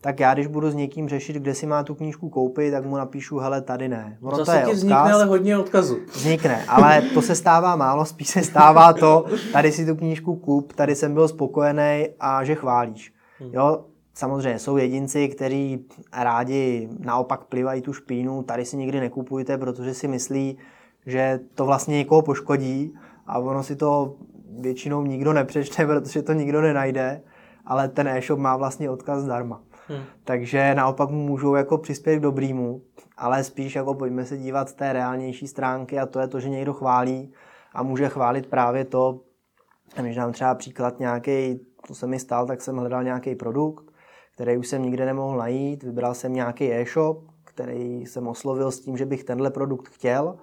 tak já, když budu s někým řešit, kde si má tu knížku koupit, tak mu napíšu, hele, tady ne. Ono Zase to je ti vznikne odkaz, ale hodně odkazu. Vznikne, ale to se stává málo, spíš se stává to, tady si tu knížku kup, tady jsem byl spokojený a že chválíš. Hmm. Jo, samozřejmě jsou jedinci, kteří rádi naopak plivají tu špínu, tady si nikdy nekupujte, protože si myslí, že to vlastně někoho poškodí a ono si to většinou nikdo nepřečte, protože to nikdo nenajde, ale ten e-shop má vlastně odkaz zdarma. Hmm. Takže naopak můžou jako přispět k dobrýmu, ale spíš jako pojďme se dívat z té reálnější stránky a to je to, že někdo chválí a může chválit právě to, když dám třeba příklad nějaký, to se mi stalo, tak jsem hledal nějaký produkt, který už jsem nikde nemohl najít, vybral jsem nějaký e-shop, který jsem oslovil s tím, že bych tenhle produkt chtěl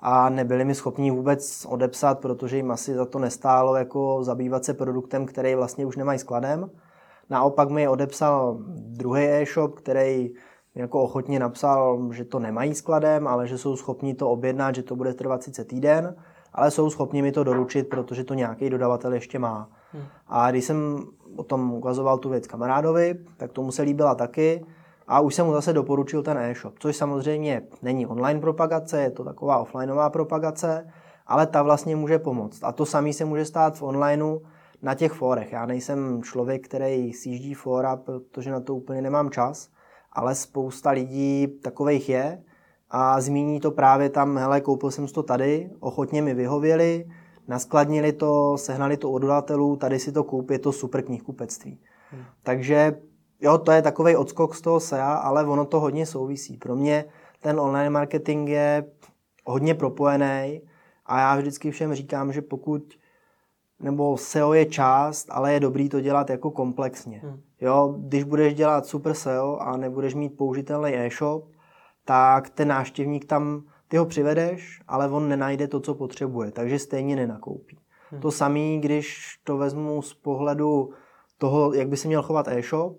a nebyli mi schopni vůbec odepsat, protože jim asi za to nestálo jako zabývat se produktem, který vlastně už nemají skladem. Naopak mi odepsal druhý e-shop, který jako ochotně napsal, že to nemají skladem, ale že jsou schopni to objednat, že to bude trvat sice týden, ale jsou schopni mi to doručit, protože to nějaký dodavatel ještě má. Hmm. A když jsem o tom ukazoval tu věc kamarádovi, tak tomu se líbila taky a už jsem mu zase doporučil ten e-shop, což samozřejmě není online propagace, je to taková offlineová propagace, ale ta vlastně může pomoct. A to samé se může stát v onlineu na těch fórech. Já nejsem člověk, který sjíždí fóra, protože na to úplně nemám čas, ale spousta lidí takových je a zmíní to právě tam, hele, koupil jsem to tady, ochotně mi vyhověli, naskladnili to, sehnali to od dodatelů, tady si to koupí, je to super knihkupectví. Hmm. Takže jo, to je takový odskok z toho SEA, ale ono to hodně souvisí. Pro mě ten online marketing je hodně propojený a já vždycky všem říkám, že pokud nebo SEO je část, ale je dobrý to dělat jako komplexně. Hmm. Jo, když budeš dělat super SEO a nebudeš mít použitelný e-shop, tak ten náštěvník tam, ty ho přivedeš, ale on nenajde to, co potřebuje, takže stejně nenakoupí. Hmm. To samé, když to vezmu z pohledu toho, jak by se měl chovat e-shop,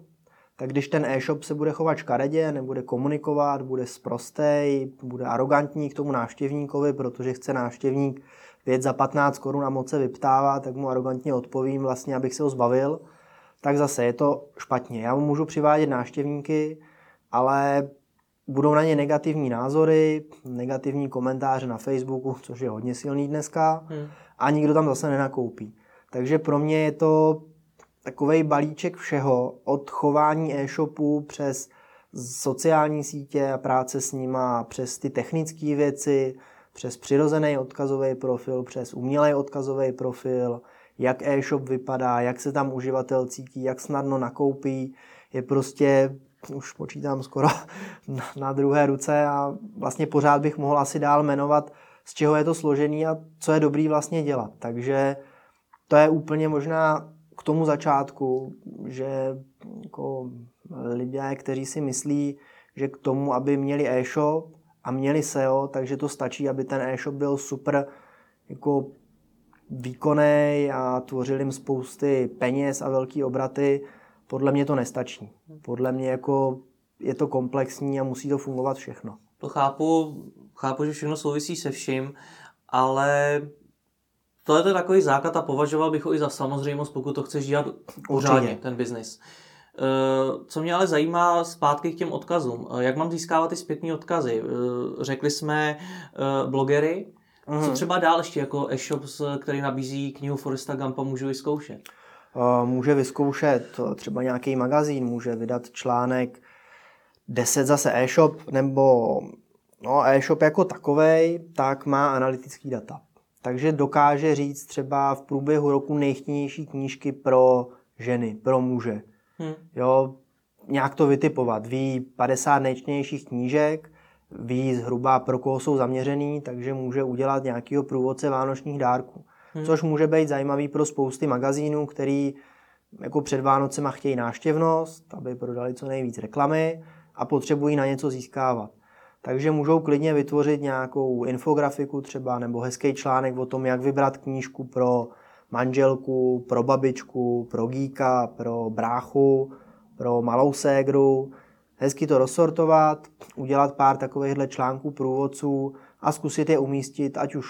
tak když ten e-shop se bude chovat škaredě, nebude komunikovat, bude sprostej, bude arrogantní k tomu návštěvníkovi, protože chce návštěvník věc za 15 korun a moc se vyptává, tak mu arrogantně odpovím vlastně, abych se ho zbavil, tak zase je to špatně. Já mu můžu přivádět návštěvníky, ale budou na ně negativní názory, negativní komentáře na Facebooku, což je hodně silný dneska, hmm. a nikdo tam zase nenakoupí. Takže pro mě je to takový balíček všeho, od chování e-shopu přes sociální sítě a práce s nima, přes ty technické věci, přes přirozený odkazový profil, přes umělý odkazový profil, jak e-shop vypadá, jak se tam uživatel cítí, jak snadno nakoupí, je prostě, už počítám skoro na, druhé ruce a vlastně pořád bych mohl asi dál jmenovat, z čeho je to složený a co je dobrý vlastně dělat. Takže to je úplně možná k tomu začátku, že jako lidé, kteří si myslí, že k tomu, aby měli e-shop, a měli SEO, takže to stačí, aby ten e-shop byl super jako výkonný a tvořil jim spousty peněz a velký obraty. Podle mě to nestačí. Podle mě jako je to komplexní a musí to fungovat všechno. To chápu, chápu, že všechno souvisí se vším, ale to je takový základ a považoval bych ho i za samozřejmost, pokud to chceš dělat pořádně, ten biznis. Eh, co mě ale zajímá zpátky k těm odkazům. Eh, jak mám získávat ty zpětné odkazy? Eh, řekli jsme blogery. Mm-hmm. Co mhm. třeba dál ještě jako e-shop, který nabízí knihu Foresta Gampa, můžu vyzkoušet? Může vyzkoušet třeba nějaký magazín, může vydat článek 10 zase e-shop, nebo no, e-shop jako takovej, tak má analytický data. Takže dokáže říct třeba v průběhu roku nejchtěnější knížky pro ženy, pro muže Hmm. Jo, nějak to vytipovat. Ví 50 nejčtenějších knížek, ví zhruba pro koho jsou zaměřený, takže může udělat nějakého průvodce vánočních dárků. Hmm. Což může být zajímavý pro spousty magazínů, který jako před Vánocema chtějí náštěvnost, aby prodali co nejvíc reklamy a potřebují na něco získávat. Takže můžou klidně vytvořit nějakou infografiku třeba nebo hezký článek o tom, jak vybrat knížku pro manželku, pro babičku, pro gíka, pro bráchu, pro malou ségru, hezky to rozsortovat, udělat pár takovýchhle článků průvodců a zkusit je umístit, ať už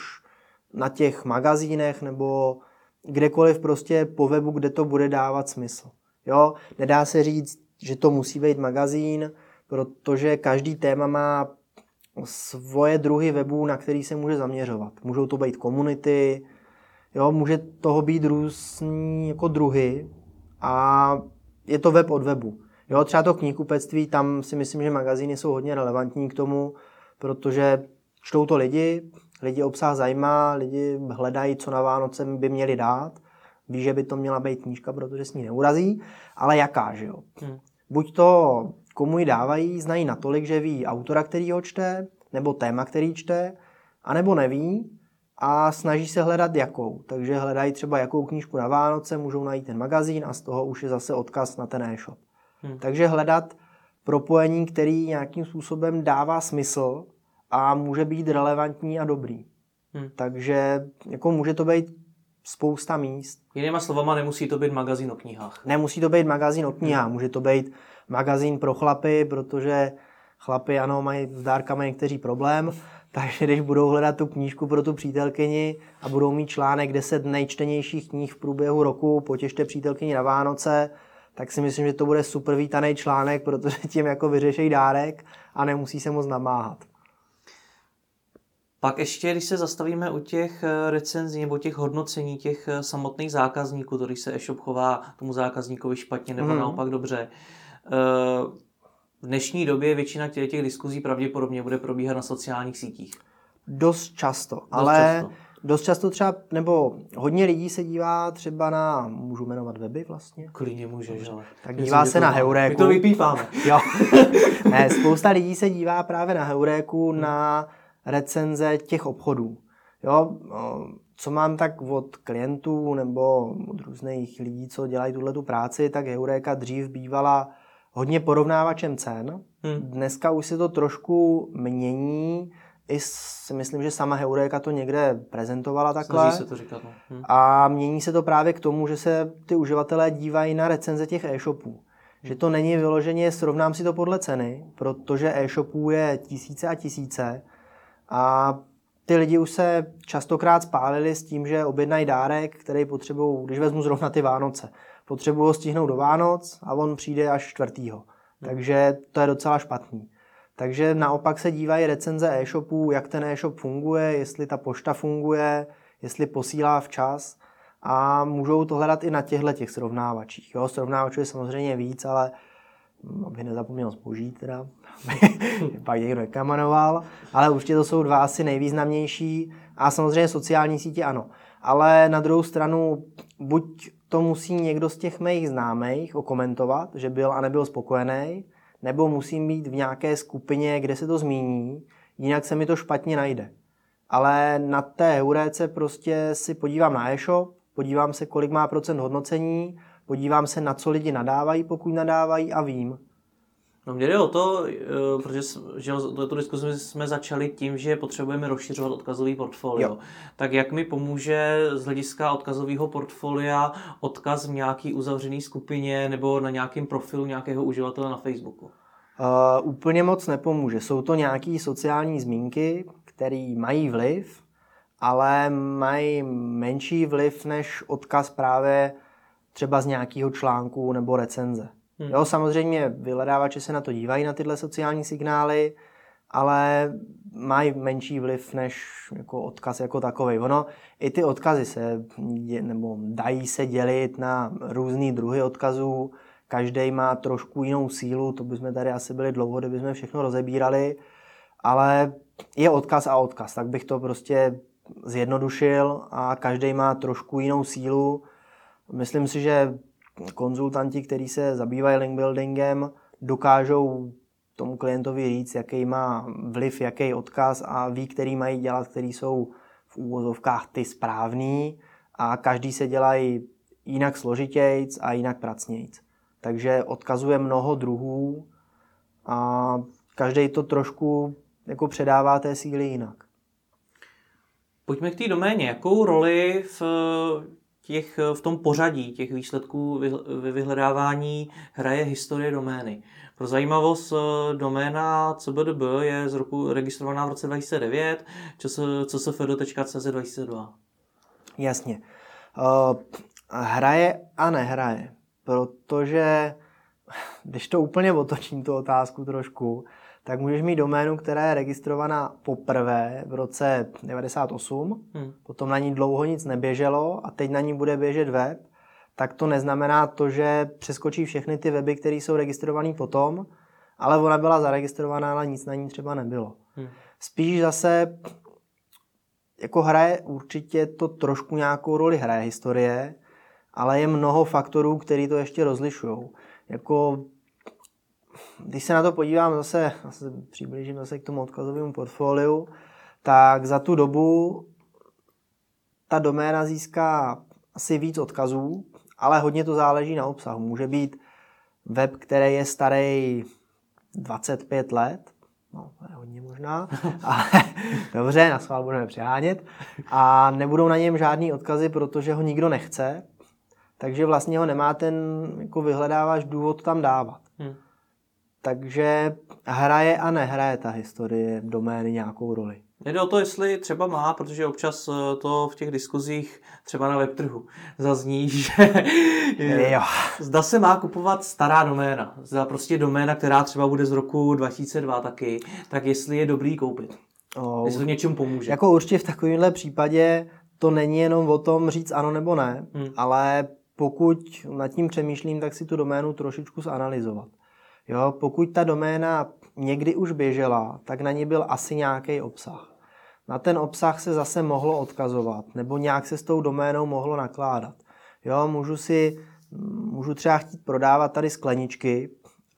na těch magazínech nebo kdekoliv prostě po webu, kde to bude dávat smysl. Jo, nedá se říct, že to musí být magazín, protože každý téma má svoje druhy webů, na který se může zaměřovat. Můžou to být komunity, jo, může toho být různý jako druhy a je to web od webu. Jo, třeba to knihkupectví, tam si myslím, že magazíny jsou hodně relevantní k tomu, protože čtou to lidi, lidi obsah zajímá, lidi hledají, co na Vánoce by měli dát. Ví, že by to měla být knížka, protože s ní neurazí, ale jaká, že jo? Hmm. Buď to, komu ji dávají, znají natolik, že ví autora, který ho čte, nebo téma, který čte, anebo neví a snaží se hledat jakou. Takže hledají třeba jakou knížku na Vánoce, můžou najít ten magazín a z toho už je zase odkaz na ten e-shop. Hmm. Takže hledat propojení, který nějakým způsobem dává smysl a může být relevantní a dobrý. Hmm. Takže jako může to být spousta míst. Jinýma slovama, nemusí to být magazín o knihách. Nemusí to být magazín o knihách, hmm. může to být magazín pro chlapy, protože chlapy, ano, mají s dárkami někteří problém, takže když budou hledat tu knížku pro tu přítelkyni a budou mít článek 10 nejčtenějších knih v průběhu roku, potěšte přítelkyni na Vánoce, tak si myslím, že to bude super vítaný článek, protože tím jako vyřeší dárek a nemusí se moc namáhat. Pak ještě, když se zastavíme u těch eh, recenzí nebo těch hodnocení těch eh, samotných zákazníků, to když se e-shop chová tomu zákazníkovi špatně nebo mm. naopak dobře. Eh, v dnešní době většina těch, těch diskuzí pravděpodobně bude probíhat na sociálních sítích. Dost často, Dost ale často. dost často třeba, nebo hodně lidí se dívá třeba na, můžu jmenovat weby vlastně? Klidně můžeš, ale... Tak dívá se na Heuréku. My to vypípáme. jo. ne, spousta lidí se dívá právě na Heuréku, hmm. na recenze těch obchodů. Jo, co mám tak od klientů nebo od různých lidí, co dělají tuhle tu práci, tak Heureka dřív bývala hodně porovnávačem cen. Hmm. Dneska už se to trošku mění. I si myslím, že sama Heureka to někde prezentovala takhle. Snaží se to říkat. No. Hmm. A mění se to právě k tomu, že se ty uživatelé dívají na recenze těch e-shopů. Že to není vyloženě, srovnám si to podle ceny, protože e-shopů je tisíce a tisíce a ty lidi už se častokrát spálili s tím, že objednají dárek, který potřebují, když vezmu zrovna ty Vánoce, potřebují ho stihnout do Vánoc a on přijde až čtvrtýho. Hmm. Takže to je docela špatný. Takže naopak se dívají recenze e-shopů, jak ten e-shop funguje, jestli ta pošta funguje, jestli posílá včas a můžou to hledat i na těchto těch srovnávačích. Jo, srovnávačů je samozřejmě víc, ale aby nezapomněl zboží teda, pak někdo nekamanoval, ale určitě to jsou dva asi nejvýznamnější a samozřejmě sociální sítě ano. Ale na druhou stranu, buď to musí někdo z těch mých známých okomentovat, že byl a nebyl spokojený, nebo musím být v nějaké skupině, kde se to zmíní, jinak se mi to špatně najde. Ale na té Euréce prostě si podívám na e-shop, podívám se, kolik má procent hodnocení, podívám se, na co lidi nadávají, pokud nadávají a vím. No mě jde o to, eh, protože že tuto diskuzi jsme začali tím, že potřebujeme rozšiřovat odkazový portfolio. Jo. Tak jak mi pomůže z hlediska odkazového portfolia odkaz v nějaký uzavřený skupině nebo na nějakém profilu nějakého uživatele na Facebooku? Uh, úplně moc nepomůže. Jsou to nějaké sociální zmínky, které mají vliv, ale mají menší vliv než odkaz právě třeba z nějakého článku nebo recenze. Hmm. Jo, samozřejmě vyhledávači se na to dívají, na tyhle sociální signály, ale mají menší vliv než jako odkaz jako takový. Ono, i ty odkazy se, nebo dají se dělit na různé druhy odkazů, každý má trošku jinou sílu, to bychom tady asi byli dlouho, kdybychom všechno rozebírali, ale je odkaz a odkaz, tak bych to prostě zjednodušil a každý má trošku jinou sílu. Myslím si, že konzultanti, kteří se zabývají link buildingem, dokážou tomu klientovi říct, jaký má vliv, jaký odkaz a ví, který mají dělat, který jsou v úvozovkách ty správný a každý se dělají jinak složitějc a jinak pracnějc. Takže odkazuje mnoho druhů a každý to trošku jako předává té síly jinak. Pojďme k té doméně. Jakou roli v, těch, v tom pořadí těch výsledků ve vyhledávání hraje historie domény? Pro zajímavost, doména CBDB je z roku registrovaná v roce 2009, csfd.cz 2002. Jasně. Uh, hraje a nehraje, protože když to úplně otočím tu otázku trošku, tak můžeš mít doménu, která je registrovaná poprvé v roce 98, hmm. potom na ní dlouho nic neběželo a teď na ní bude běžet web, tak to neznamená to, že přeskočí všechny ty weby, které jsou registrované potom, ale ona byla zaregistrovaná, ale nic na ní třeba nebylo. Hmm. Spíš zase jako hraje určitě to trošku nějakou roli hraje historie, ale je mnoho faktorů, které to ještě rozlišují. Jako, když se na to podívám zase, zase přiblížím zase k tomu odkazovému portfoliu, tak za tu dobu ta doména získá asi víc odkazů, ale hodně to záleží na obsahu. Může být web, který je starý 25 let, no to je hodně možná, ale dobře, na schvál budeme přehánět, a nebudou na něm žádný odkazy, protože ho nikdo nechce, takže vlastně ho nemá ten jako vyhledáváš důvod tam dávat. Hmm. Takže hraje a nehraje ta historie domény nějakou roli. Jde o to, jestli třeba má, protože občas eh, to v těch diskuzích třeba na webtrhu zazní, že jo. zda se má kupovat stará doména, zda prostě doména, která třeba bude z roku 2002 taky, tak jestli je dobrý koupit. O, jestli to něčemu pomůže. Jako určitě v takovémhle případě to není jenom o tom říct ano nebo ne, hmm. ale pokud nad tím přemýšlím, tak si tu doménu trošičku zanalizovat. Jo, pokud ta doména někdy už běžela, tak na ní byl asi nějaký obsah. Na ten obsah se zase mohlo odkazovat, nebo nějak se s tou doménou mohlo nakládat. Jo, můžu si, můžu třeba chtít prodávat tady skleničky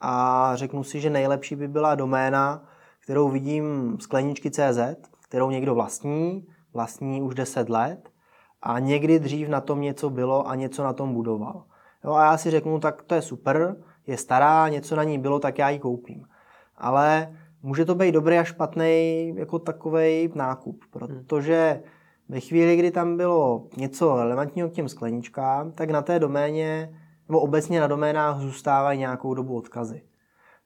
a řeknu si, že nejlepší by byla doména, kterou vidím skleničky CZ, kterou někdo vlastní, vlastní už 10 let a někdy dřív na tom něco bylo a něco na tom budoval. Jo, a já si řeknu, tak to je super, je stará, něco na ní bylo, tak já ji koupím. Ale může to být dobrý a špatný jako takový nákup, protože ve chvíli, kdy tam bylo něco relevantního k těm skleničkám, tak na té doméně nebo obecně na doménách zůstávají nějakou dobu odkazy.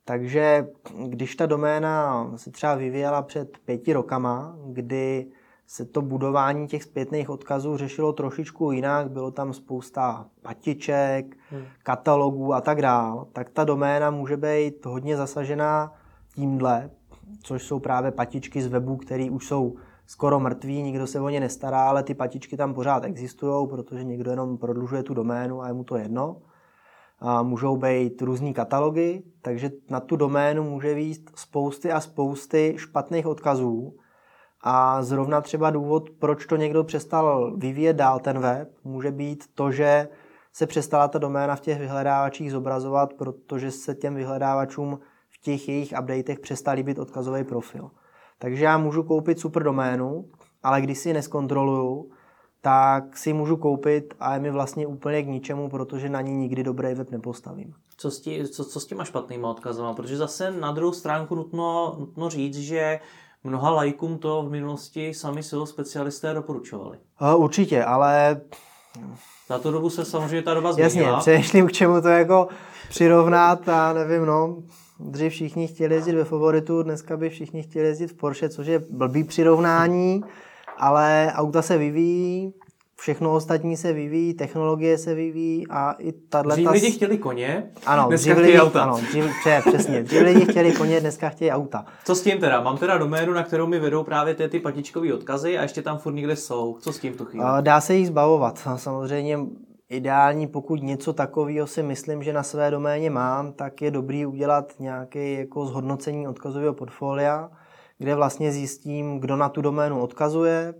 Takže když ta doména se třeba vyvíjela před pěti rokama, kdy se to budování těch zpětných odkazů řešilo trošičku jinak, bylo tam spousta patiček, hmm. katalogů a tak dál, tak ta doména může být hodně zasažená tímhle, což jsou právě patičky z webů, které už jsou skoro mrtví, nikdo se o ně nestará, ale ty patičky tam pořád existují, protože někdo jenom prodlužuje tu doménu a je mu to jedno. A můžou být různý katalogy, takže na tu doménu může výjist spousty a spousty špatných odkazů, a zrovna třeba důvod, proč to někdo přestal vyvíjet dál ten web, může být to, že se přestala ta doména v těch vyhledávačích zobrazovat, protože se těm vyhledávačům v těch jejich updatech přestal líbit odkazový profil. Takže já můžu koupit super doménu, ale když si ji neskontroluju, tak si ji můžu koupit a je mi vlastně úplně k ničemu, protože na ní nikdy dobrý web nepostavím. Co s, tí, co, co s těma špatnýma odkazama? Protože zase na druhou stránku nutno, nutno říct, že mnoha lajkům to v minulosti sami SEO specialisté doporučovali. Určitě, ale... Za tu dobu se samozřejmě ta doba změnila. Jasně, přemýšlím, k čemu to jako přirovnat a nevím, no. Dřív všichni chtěli jezdit ve favoritu, dneska by všichni chtěli jezdit v Porsche, což je blbý přirovnání, ale auta se vyvíjí, všechno ostatní se vyvíjí, technologie se vyvíjí a i tato... Dřív lidi chtěli koně, ano, dneska chtějí auta. Ano, dřív, pře, přesně. Dřív lidi chtěli koně, dneska chtějí auta. Co s tím teda? Mám teda doménu, na kterou mi vedou právě ty, ty patičkové odkazy a ještě tam furt někde jsou. Co s tím tu chvíli? Dá se jich zbavovat. Samozřejmě ideální, pokud něco takového si myslím, že na své doméně mám, tak je dobrý udělat nějaké jako zhodnocení odkazového portfolia, kde vlastně zjistím, kdo na tu doménu odkazuje,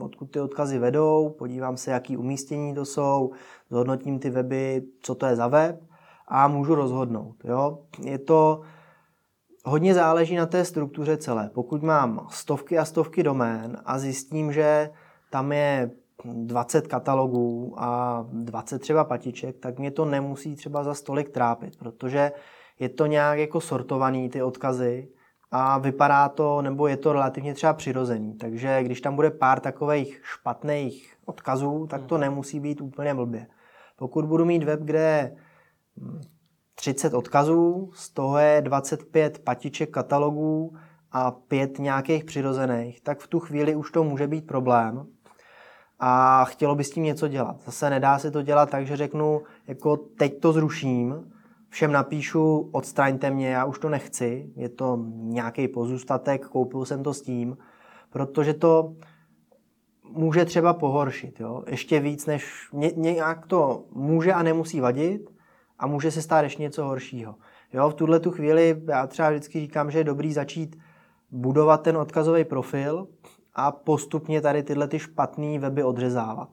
odkud ty odkazy vedou, podívám se, jaký umístění to jsou, zhodnotím ty weby, co to je za web a můžu rozhodnout. Jo? Je to hodně záleží na té struktuře celé. Pokud mám stovky a stovky domén a zjistím, že tam je 20 katalogů a 20 třeba patiček, tak mě to nemusí třeba za stolik trápit, protože je to nějak jako sortovaný ty odkazy a vypadá to, nebo je to relativně třeba přirozený. Takže když tam bude pár takových špatných odkazů, tak to hmm. nemusí být úplně blbě. Pokud budu mít web, kde 30 odkazů, z toho je 25 patiček katalogů a pět nějakých přirozených, tak v tu chvíli už to může být problém a chtělo by s tím něco dělat. Zase nedá se to dělat tak, že řeknu, jako teď to zruším, všem napíšu, odstraňte mě, já už to nechci, je to nějaký pozůstatek, koupil jsem to s tím, protože to může třeba pohoršit, jo? ještě víc než ně, nějak to může a nemusí vadit a může se stát ještě něco horšího. Jo, v tuhle tu chvíli já třeba vždycky říkám, že je dobrý začít budovat ten odkazový profil a postupně tady tyhle ty špatné weby odřezávat.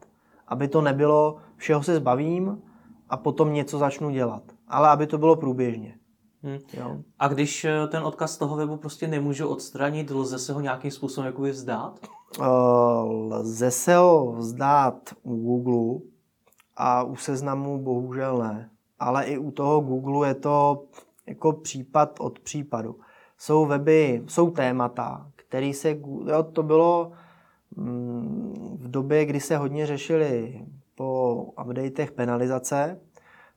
Aby to nebylo, všeho se zbavím a potom něco začnu dělat. Ale aby to bylo průběžně. Hmm. Jo. A když eh, ten odkaz z toho webu prostě nemůžu odstranit, lze se ho nějakým způsobem jakoby vzdát? Uh, lze se ho vzdát u Google a u seznamu bohužel ne. Ale i u toho Google je to jako případ od případu. Jsou weby, jsou témata, který se, jo, to bylo mm, v době, kdy se hodně řešili po updatech penalizace,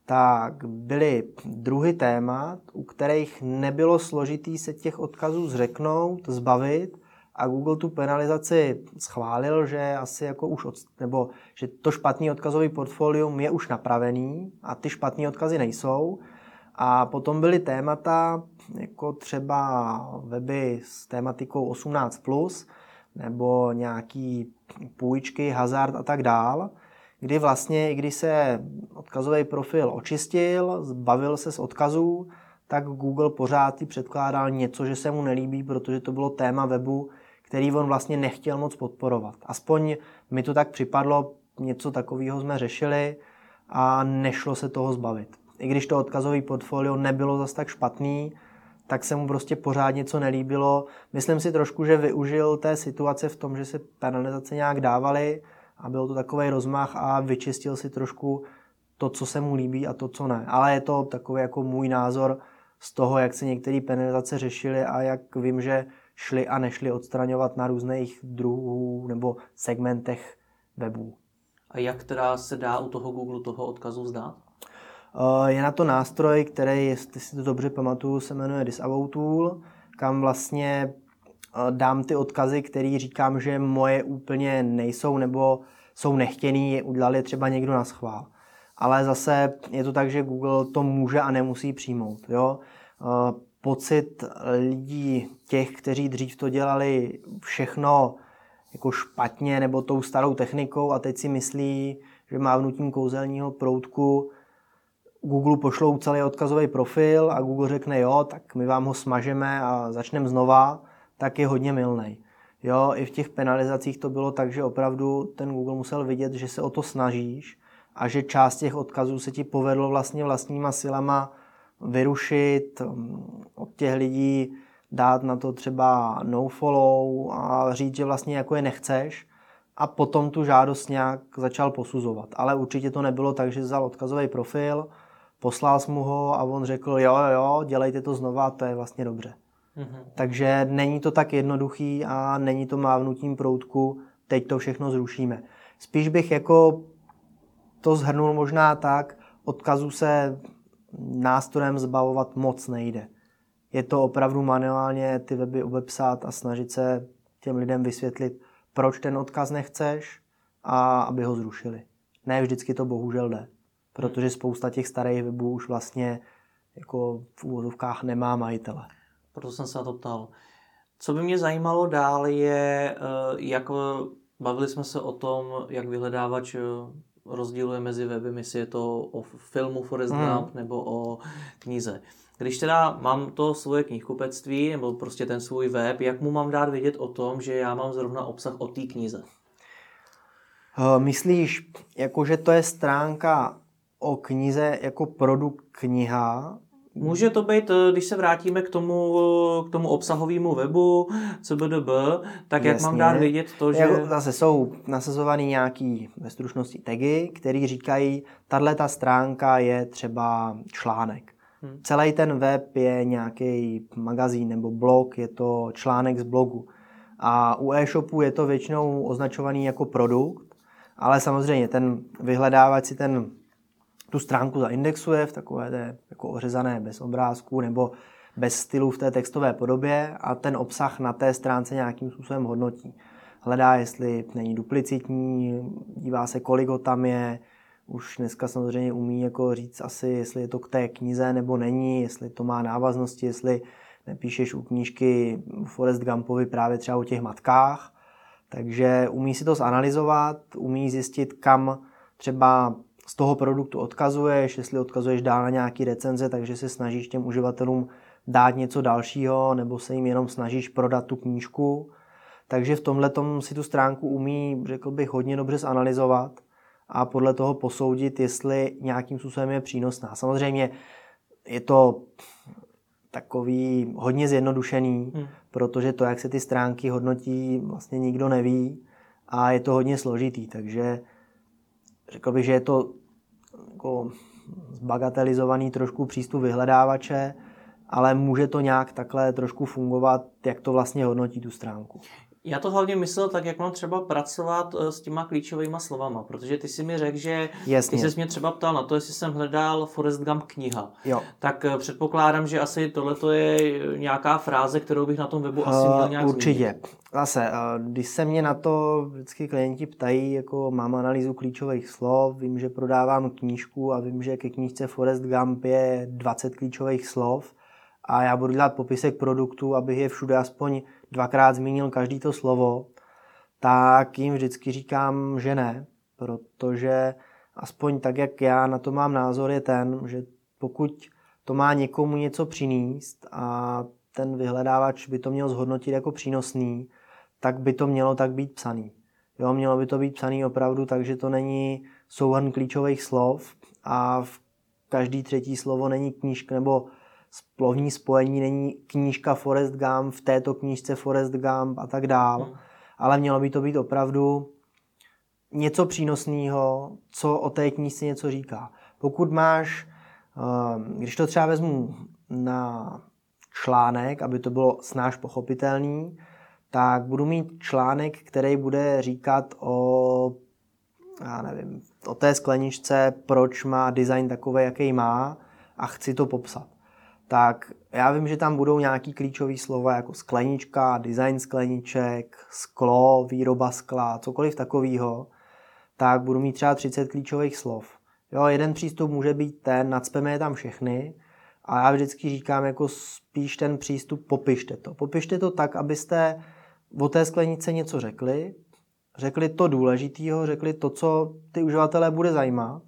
tak byly druhy témat, u kterých nebylo složitý se těch odkazů zřeknout, zbavit a Google tu penalizaci schválil, že asi jako už od, nebo že to špatný odkazový portfolium je už napravený a ty špatné odkazy nejsou. A potom byly témata, jako třeba weby s tématikou 18+, nebo nějaký půjčky, hazard a tak dál, kdy vlastně, i když se odkazový profil očistil, zbavil se z odkazů, tak Google pořád ti předkládal něco, že se mu nelíbí, protože to bylo téma webu, který on vlastně nechtěl moc podporovat. Aspoň mi to tak připadlo, něco takového jsme řešili a nešlo se toho zbavit. I když to odkazové portfolio nebylo zas tak špatný, tak se mu prostě pořád něco nelíbilo. Myslím si trošku, že využil té situace v tom, že se penalizace nějak dávaly a byl to takový rozmach a vyčistil si trošku to, co se mu líbí a to, co ne. Ale je to takový jako můj názor z toho, jak se některé penalizace řešily a jak vím, že šli a nešli odstraňovat na různých druhů nebo segmentech webů. A jak teda se dá u toho Google toho odkazu vzdát? Eh, je na to nástroj, který, jestli si to dobře pamatuju, se jmenuje Disavow Tool, kam vlastně dám ty odkazy, který říkám, že moje úplně nejsou nebo jsou nechtěný, udělali třeba někdo na schvál. Ale zase je to tak, že Google to může a nemusí přijmout. Jo? Pocit lidí, těch, kteří dřív to dělali všechno jako špatně nebo tou starou technikou a teď si myslí, že mávnutím kouzelního proutku Google pošlou celý odkazový profil a Google řekne jo, tak my vám ho smažeme a začneme znova, tak je hodně milný. Jo, i v těch penalizacích to bylo tak, že opravdu ten Google musel vidět, že se o to snažíš a že část těch odkazů se ti povedlo vlastně vlastníma silama vyrušit, um, od těch lidí dát na to třeba no follow a říct, že vlastně jako je nechceš a potom tu žádost nějak začal posuzovat. Ale určitě to nebylo tak, že vzal odkazový profil, poslal jsem mu ho a on řekl, jo, jo, dělejte to znova, to je vlastně dobře. Mm-hmm. Takže není to tak jednoduchý a není to mávnutím proutku, teď to všechno zrušíme. Spíš bych jako to zhrnul možná tak, odkazu se nástrojem zbavovat moc nejde. Je to opravdu manuálně ty weby obepsat a snažit se těm lidem vysvětlit, proč ten odkaz nechceš a aby ho zrušili. Ne vždycky to bohužel jde protože spousta těch starých webů už vlastně jako v úvozovkách nemá majitele. Proto jsem se na to ptal. Co by mě zajímalo dál je, eh, jak bavili jsme se o tom, jak vyhledávač eh, rozděluje mezi weby, jestli je to o filmu Forest hmm. Gump nebo o knize. Když teda mám to svoje knihkupectví nebo prostě ten svůj web, jak mu mám dát vědět o tom, že já mám zrovna obsah o té knize? Eh, myslíš, jako že to je stránka o knize jako produkt kniha, Může to být, eh, když se vrátíme k tomu, k tomu obsahovému webu CBDB, tak jak Jasně. mám dát vědět to, že... Jako zase jsou nasazovaný nějaký ve stručnosti tagy, který říkají, tahle ta stránka je třeba článek. Hmm. Celý ten web je nějaký magazín nebo blog, je to článek z blogu. A u e-shopu je to většinou označovaný jako produkt, ale samozřejmě ten vyhledávač si ten, tu stránku zaindexuje v takové té jako ořezané bez obrázků nebo bez stylu v té textové podobě a ten obsah na té stránce nějakým způsobem hodnotí. Hledá, jestli není duplicitní, dívá se, kolik ho tam je, už dneska samozřejmě umí jako říct asi, jestli je to k té knize nebo není, jestli to má návaznosti, jestli nepíšeš u knížky Forest Gumpovi právě třeba o těch matkách, takže umí si to zanalizovat, umí zjistit, kam třeba z toho produktu odkazuješ, jestli odkazuješ dál na nějaký recenze, takže se snažíš těm uživatelům dát něco dalšího, nebo se jim jenom snažíš prodat tu knížku. Takže v tomhle si tu stránku umí, řekl bych, hodně dobře zanalizovat a podle toho posoudit, jestli nějakým způsobem je přínosná. Samozřejmě je to takový hodně zjednodušený, hmm. protože to, jak se ty stránky hodnotí, vlastně nikdo neví a je to hodně složitý, takže řekl bych, že je to jako zbagatelizovaný trošku přístup vyhledávače, ale může to nějak takhle trošku fungovat, jak to vlastně hodnotí tu stránku. Já to hlavně myslel tak, jak mám třeba pracovat eh, s těma klíčovými slovama, protože ty si mi řekl, že Jasně. ty jsi mě třeba ptal na to, jestli jsem hledal Forest Gump kniha. Jo. Tak eh, předpokládám, že asi tohle je nějaká fráze, kterou bych na tom webu asi měl nějak Určitě. Zmínit. Zase, když se mě na to vždycky klienti ptají, jako mám analýzu klíčových slov, vím, že prodávám knížku a vím, že ke knížce Forest Gump je 20 klíčových slov a já budu dělat popisek produktu, abych je všude aspoň dvakrát zmínil každý to slovo, tak jim vždycky říkám, že ne, protože aspoň tak, jak já na to mám názor, je ten, že pokud to má někomu něco přinést a ten vyhledávač by to měl zhodnotit jako přínosný, tak by to mělo tak být psaný. Jo, mělo by to být psaný opravdu tak, že to není souhrn klíčových slov a v každý třetí slovo není knížka nebo splovní spojení není knížka Forest Gump, v této knížce Forest Gump a tak dál, hmm. ale mělo by to být opravdu něco přínosného, co o té knížce něco říká. Pokud máš, ehm, když to třeba vezmu na článek, aby to bylo snáš pochopitelný, tak budu mít článek, který bude říkat o, já nevím, o té skleničce, proč má design takový, jaký má a chci to popsat tak já vím, že tam budou nějaký klíčové slova jako sklenička, design skleniček, sklo, výroba skla, cokoliv takového, tak budu mít třeba 30 klíčových slov. Jo, jeden přístup může být ten, nadspeme je tam všechny a já vždycky říkám jako spíš ten přístup, popište to. Popište to tak, abyste o té sklenice něco řekli, řekli to důležitého, řekli to, co ty uživatelé bude zajímat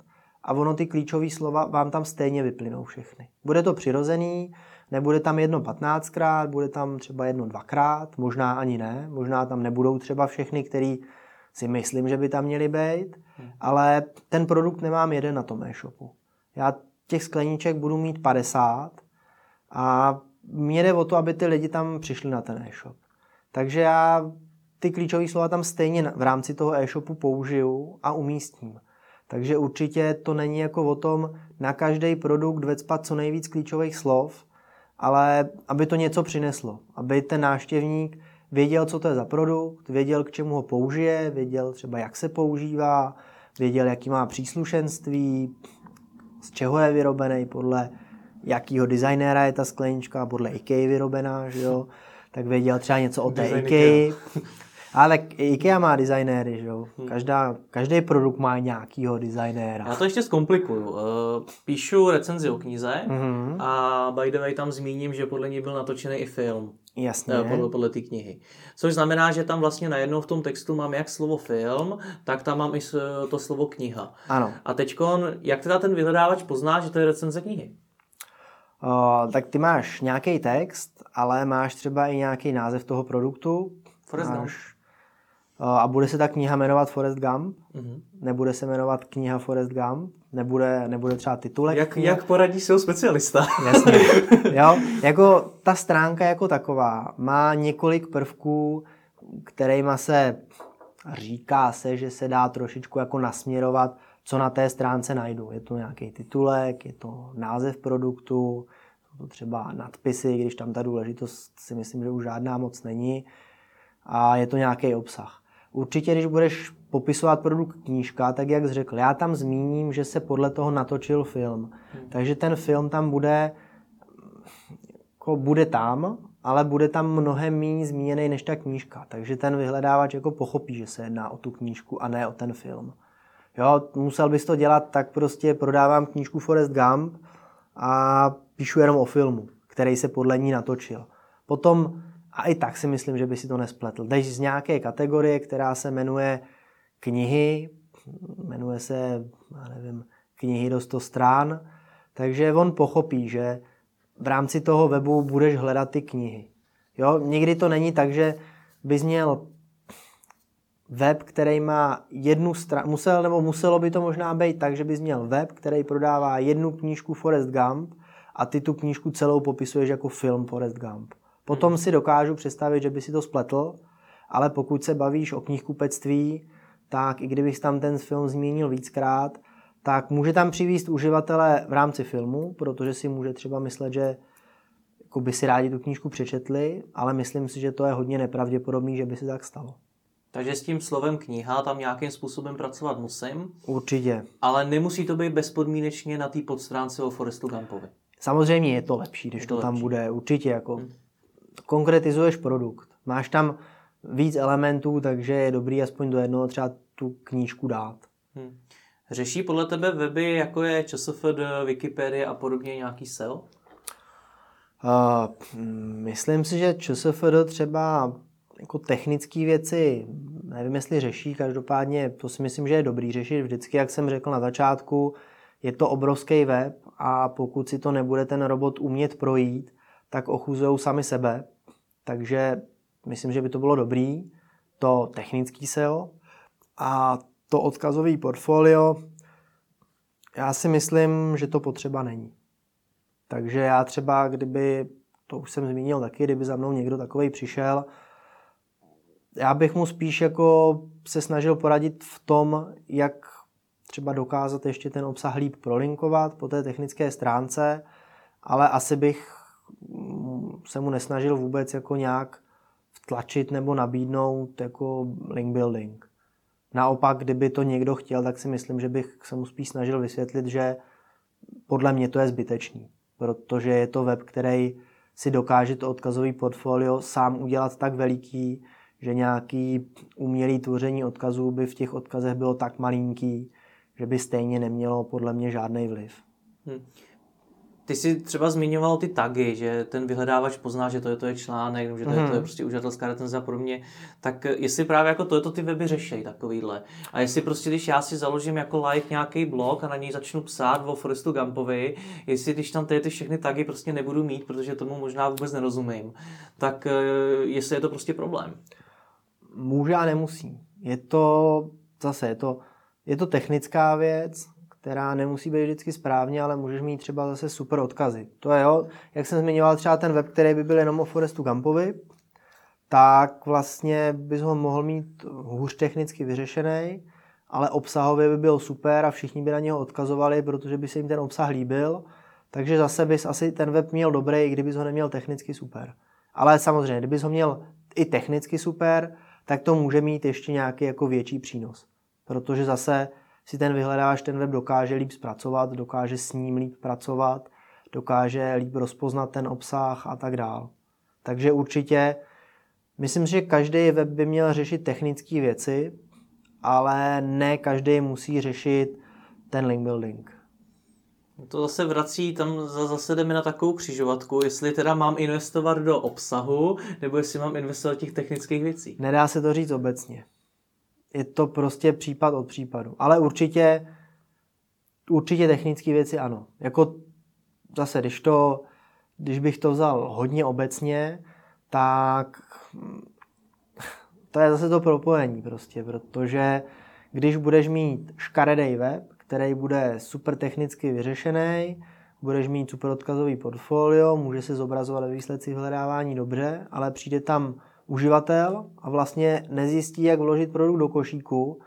a ono ty klíčové slova vám tam stejně vyplynou všechny. Bude to přirozený, nebude tam jedno patnáctkrát, bude tam třeba jedno dvakrát, možná ani ne, možná tam nebudou třeba všechny, který si myslím, že by tam měly být, hmm. ale ten produkt nemám jeden na tom e-shopu. Já těch skleníček budu mít 50 a mě jde o to, aby ty lidi tam přišli na ten e-shop. Takže já ty klíčové slova tam stejně v rámci toho e-shopu použiju a umístím. Takže určitě to není jako o tom na každý produkt vecpat co nejvíc klíčových slov, ale aby to něco přineslo. Aby ten náštěvník věděl, co to je za produkt, věděl, k čemu ho použije, věděl třeba, jak se používá, věděl, jaký má příslušenství, z čeho je vyrobený, podle jakýho designéra je ta sklenička, podle IKEA vyrobená, že jo? tak věděl třeba něco o té IKEA. Ale IKEA má designéry, že jo? Hmm. Každá, každý produkt má nějakýho designéra. Já to ještě zkomplikuju. Eh, píšu recenzi o knize mm-hmm. a by the way tam zmíním, že podle ní byl natočený i film. Jasně. Eh, podle, podle té knihy. Což znamená, že tam vlastně najednou v tom textu mám jak slovo film, tak tam mám i to slovo kniha. Ano. A teď, jak teda ten vyhledávač pozná, že to je recenze knihy? Uh, tak ty máš nějaký text, ale máš třeba i nějaký název toho produktu. Forrest máš, a bude se ta kniha jmenovat Forest Gump, mm-hmm. nebude se jmenovat kniha Forest Gump, nebude, nebude třeba titulek. Jak, jak poradí se specialista? Jasně. jo, jako ta stránka jako taková má několik prvků, kterýma se říká se, že se dá trošičku jako nasměrovat, co na té stránce najdu. Je to nějaký titulek, je to název produktu, jsou to třeba nadpisy, když tam ta důležitost si myslím, že už žádná moc není. A je to nějaký obsah. Určitě, když budeš popisovat produkt knížka, tak jak jsi řekl, já tam zmíním, že se podle toho natočil film. Hmm. Takže ten film tam bude, jako bude tam, ale bude tam mnohem méně zmíněný než ta knížka. Takže ten vyhledávač jako pochopí, že se jedná o tu knížku a ne o ten film. Jo, musel bys to dělat, tak prostě prodávám knížku Forest Gump a píšu jenom o filmu, který se podle ní natočil. Potom, a i tak si myslím, že by si to nespletl. Jdeš z nějaké kategorie, která se jmenuje knihy, jmenuje se, já nevím, knihy do 100 strán, takže on pochopí, že v rámci toho webu budeš hledat ty knihy. Jo, někdy to není tak, že bys měl web, který má jednu stranu, musel, nebo muselo by to možná být tak, že bys měl web, který prodává jednu knížku Forest Gump a ty tu knížku celou popisuješ jako film Forest Gump. Potom hmm. si dokážu představit, že by si to spletl, ale pokud se bavíš o knihkupectví, tak i kdybych tam ten film zmínil víckrát, tak může tam přivíst uživatele v rámci filmu, protože si může třeba myslet, že jako by si rádi tu knížku přečetli, ale myslím si, že to je hodně nepravděpodobný, že by se tak stalo. Takže s tím slovem kniha tam nějakým způsobem pracovat musím. Určitě. Ale nemusí to být bezpodmínečně na té podstránce o Forestu Gumpovi. Samozřejmě je to lepší, když to, to tam lepší. bude. Určitě jako hmm. Konkretizuješ produkt. Máš tam víc elementů, takže je dobrý aspoň do jednoho třeba tu knížku dát. Hmm. Řeší podle tebe weby, jako je ČSFD, Wikipedia a podobně nějaký SEO? Uh, myslím si, že ČSFD třeba jako technické věci, nevím, jestli řeší, každopádně to si myslím, že je dobrý řešit vždycky, jak jsem řekl na začátku, je to obrovský web a pokud si to nebude ten robot umět projít, tak ochuzují sami sebe. Takže myslím, že by to bylo dobrý, to technický SEO a to odkazový portfolio, já si myslím, že to potřeba není. Takže já třeba, kdyby, to už jsem zmínil taky, kdyby za mnou někdo takový přišel, já bych mu spíš jako se snažil poradit v tom, jak třeba dokázat ještě ten obsah líp prolinkovat po té technické stránce, ale asi bych se mu nesnažil vůbec jako nějak vtlačit nebo nabídnout jako link building. Naopak, kdyby to někdo chtěl, tak si myslím, že bych se mu spíš snažil vysvětlit, že podle mě to je zbytečný, protože je to web, který si dokáže to odkazový portfolio sám udělat tak veliký, že nějaký umělý tvoření odkazů by v těch odkazech bylo tak malinký, že by stejně nemělo podle mě žádný vliv. Hmm. Ty jsi třeba zmiňoval ty tagy, že ten vyhledávač pozná, že to je, to je článek, že to je, to je mhm. prostě uživatelská recenze a podobně. Tak jestli právě jako to je to ty weby řeší takovýhle. A jestli prostě, když já si založím jako like nějaký blog a na něj začnu psát o Forestu Gumpovi, jestli když tam ty, ty všechny tagy prostě nebudu mít, protože tomu možná vůbec nerozumím, tak eh, jestli je to prostě problém. Může a nemusí. Je to zase, je to, je to technická věc, která nemusí být vždycky správně, ale můžeš mít třeba zase super odkazy. To je jo, jak jsem zmiňoval třeba ten web, který by byl jenom o Forestu Gampovi, tak vlastně bys ho mohl mít hůř technicky vyřešený, ale obsahově by byl super a všichni by na něho odkazovali, protože by se jim ten obsah líbil. Takže zase bys asi ten web měl dobrý, i kdybys ho neměl technicky super. Ale samozřejmě, kdybys ho měl i technicky super, tak to může mít ještě nějaký jako větší přínos. Protože zase si ten vyhledávač ten web dokáže líp zpracovat, dokáže s ním líp pracovat, dokáže líp rozpoznat ten obsah a tak dál. Takže určitě myslím, že každý web by měl řešit technické věci, ale ne každý musí řešit ten link building. To zase vrací, tam zase jdeme na takovou křižovatku, jestli teda mám investovat do obsahu, nebo jestli mám investovat do těch technických věcí. Nedá se to říct obecně je to prostě případ od případu. Ale určitě, určitě technické věci ano. Jako zase, když, to, když bych to vzal hodně obecně, tak to je zase to propojení prostě, protože když budeš mít škaredý web, který bude super technicky vyřešený, budeš mít super odkazový portfolio, může se zobrazovat ve výsledcích hledávání dobře, ale přijde tam uživatel a vlastně nezjistí, jak vložit produkt do košíku,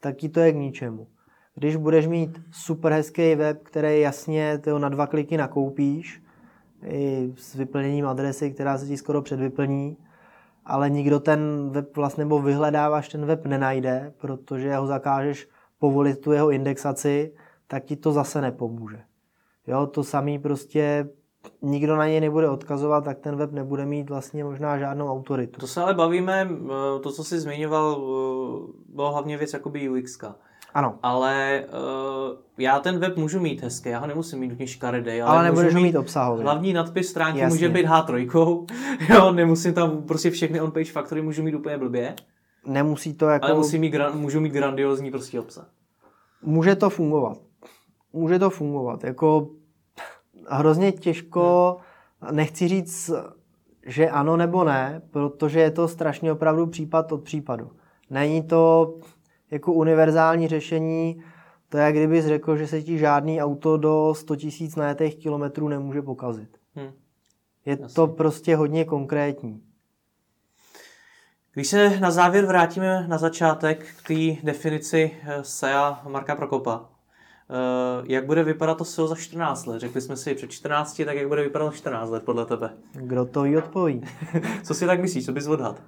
tak ti to je k ničemu. Když budeš mít super hezký web, který jasně tyho na dva kliky nakoupíš, i s vyplněním adresy, která se ti skoro předvyplní, ale nikdo ten web vlastně, nebo vyhledáváš ten web nenajde, protože ho zakážeš povolit tu jeho indexaci, tak ti to zase nepomůže. Jo, to samý prostě nikdo na něj nebude odkazovat, tak ten web nebude mít vlastně možná žádnou autoritu. To se ale bavíme, eh, to, co jsi zmiňoval, eh, bylo hlavně věc jakoby UX. Ano. Ale uh, já ten web můžu mít hezký, já ho nemusím mít nutně škaredý. Ale, ale nebudeš mít, mít obsahový. Hlavní nadpis stránky Jasně. může být H3, jo, nemusím tam prostě všechny on-page faktory můžu mít úplně blbě. Nemusí to jako... Ale musí mít, můžu mít grandiozní prostě obsah. Může to fungovat. Může to fungovat. Jako hrozně těžko, nechci říct, že ano nebo ne, protože je to strašně opravdu případ od případu. Není to jako univerzální řešení, to je, kdybys řekl, že se ti žádný auto do 100 000 najetých kilometrů nemůže pokazit. Hmm. Je Jasně. to prostě hodně konkrétní. Když se na závěr vrátíme na začátek k té definici eh, SEA Marka Prokopa, jak bude vypadat to SEO za 14 let? Řekli jsme si před 14, tak jak bude vypadat 14 let podle tebe? Kdo to jí odpoví? Co si tak myslíš? Co bys odhad?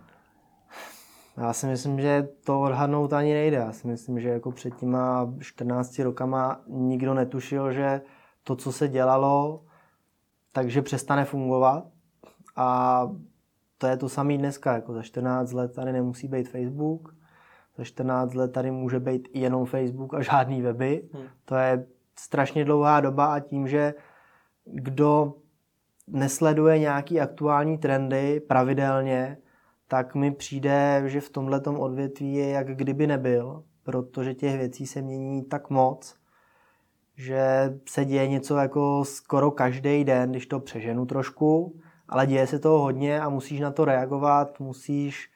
Já si myslím, že to odhadnout ani nejde. Já si myslím, že jako před těma 14 rokama nikdo netušil, že to, co se dělalo, takže přestane fungovat. A to je to samé dneska. Jako za 14 let tady nemusí být Facebook, za 14 let tady může být jenom Facebook a žádný weby. Hmm. To je strašně dlouhá doba a tím, že kdo nesleduje nějaký aktuální trendy pravidelně, tak mi přijde, že v tomhle odvětví je jak kdyby nebyl, protože těch věcí se mění tak moc, že se děje něco jako skoro každý den, když to přeženu trošku, ale děje se toho hodně a musíš na to reagovat, musíš,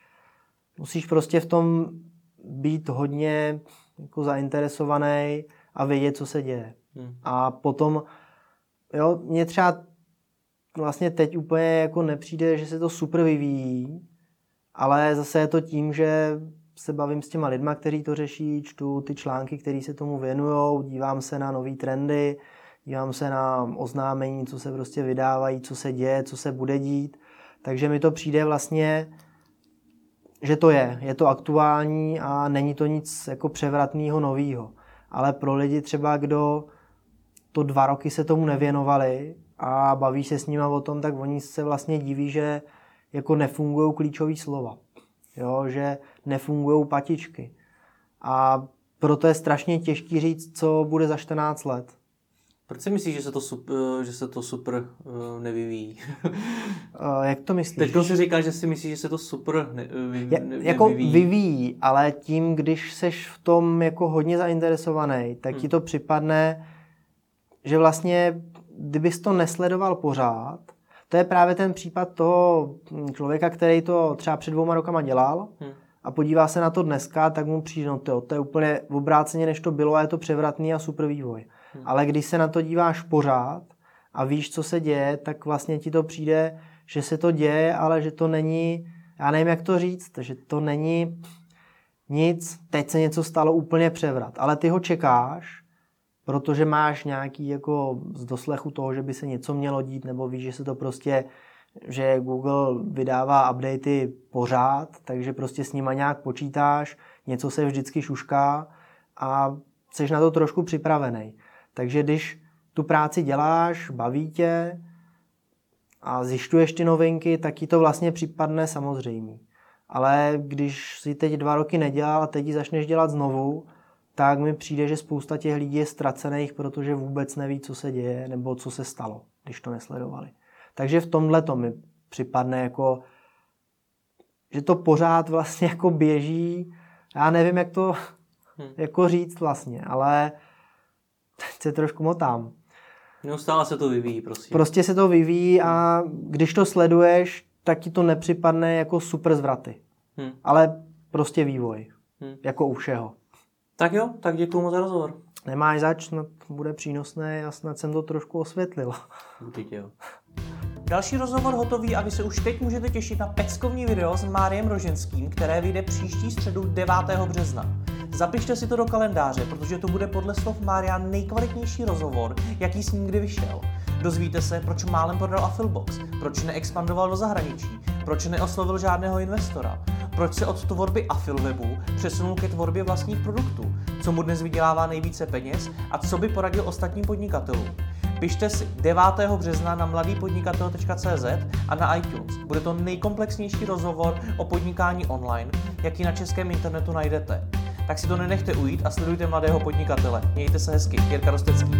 musíš prostě v tom být hodně jako zainteresovaný a vědět, co se děje. Hmm. A potom, jo, mě třeba vlastně teď úplně jako nepřijde, že se to super vyvíjí, ale zase je to tím, že se bavím s těma lidma, kteří to řeší, čtu ty články, které se tomu věnují, dívám se na nové trendy, dívám se na oznámení, co se prostě vydávají, co se děje, co se bude dít. Takže mi to přijde vlastně, že to je, je to aktuální a není to nic jako převratného nového. Ale pro lidi třeba, kdo to dva roky se tomu nevěnovali a baví se s nimi o tom, tak oni se vlastně diví, že jako nefungují klíčové slova. Jo, že nefungují patičky. A proto je strašně těžký říct, co bude za 14 let. Proč si myslíš, že se to super, že se to super uh, nevyvíjí? uh, jak to myslíš? Teď si říkal, že si myslíš, že se to super ne, vy, ne, Jako vyvíjí. vyvíjí, ale tím, když seš v tom jako hodně zainteresovaný, tak hmm. ti to připadne, že vlastně, kdybys to nesledoval pořád, to je právě ten případ toho člověka, který to třeba před dvouma rokama dělal hmm. a podívá se na to dneska, tak mu přijde, no to, to je úplně obráceně, než to bylo a je to převratný a super vývoj. Hmm. Ale když se na to díváš pořád a víš, co se děje, tak vlastně ti to přijde, že se to děje, ale že to není, já nevím, jak to říct, že to není nic, teď se něco stalo úplně převrat, ale ty ho čekáš protože máš nějaký jako z doslechu toho, že by se něco mělo dít, nebo víš, že se to prostě, že Google vydává updaty pořád, takže prostě s nima nějak počítáš, něco se vždycky šušká a jsi na to trošku připravený. Takže když tu práci děláš, baví tě a zjišťuješ ty novinky, tak ti to vlastně připadne samozřejmě. Ale když si teď dva roky nedělal a teď ji začneš dělat znovu, tak mi přijde, že spousta těch lidí je ztracených, protože vůbec neví, co se děje nebo co se stalo, když to nesledovali. Takže v tomhle to mi připadne jako, že to pořád vlastně jako běží. Já nevím, jak to hmm. jako říct vlastně, ale teď se trošku motám. Neustále se to vyvíjí, prosím. Prostě se to vyvíjí a když to sleduješ, tak ti to nepřipadne jako super zvraty. Hmm. Ale prostě vývoj. Hmm. Jako u všeho. Tak jo, tak děkuji moc za rozhovor. Nemáš zač, snad bude přínosné a snad jsem to trošku osvětlil. Určitě jo. Další rozhovor hotový a vy se už teď můžete těšit na peckovní video s Máriem Roženským, které vyjde příští středu 9. března. Zapište si to do kalendáře, protože to bude podle slov Mária nejkvalitnější rozhovor, jaký s ním kdy vyšel. Dozvíte se, proč málem prodal Affilbox, proč neexpandoval do zahraničí, proč neoslovil žádného investora, proč se od tvorby Affilwebu přesunul ke tvorbě vlastních produktů, co mu dnes vydělává nejvíce peněz a co by poradil ostatním podnikatelům. Pište si 9. března na mladýpodnikatel.cz a na iTunes. Bude to nejkomplexnější rozhovor o podnikání online, jaký na českém internetu najdete. Tak si to nenechte ujít a sledujte mladého podnikatele. Mějte se hezky. Jirka Rostecký.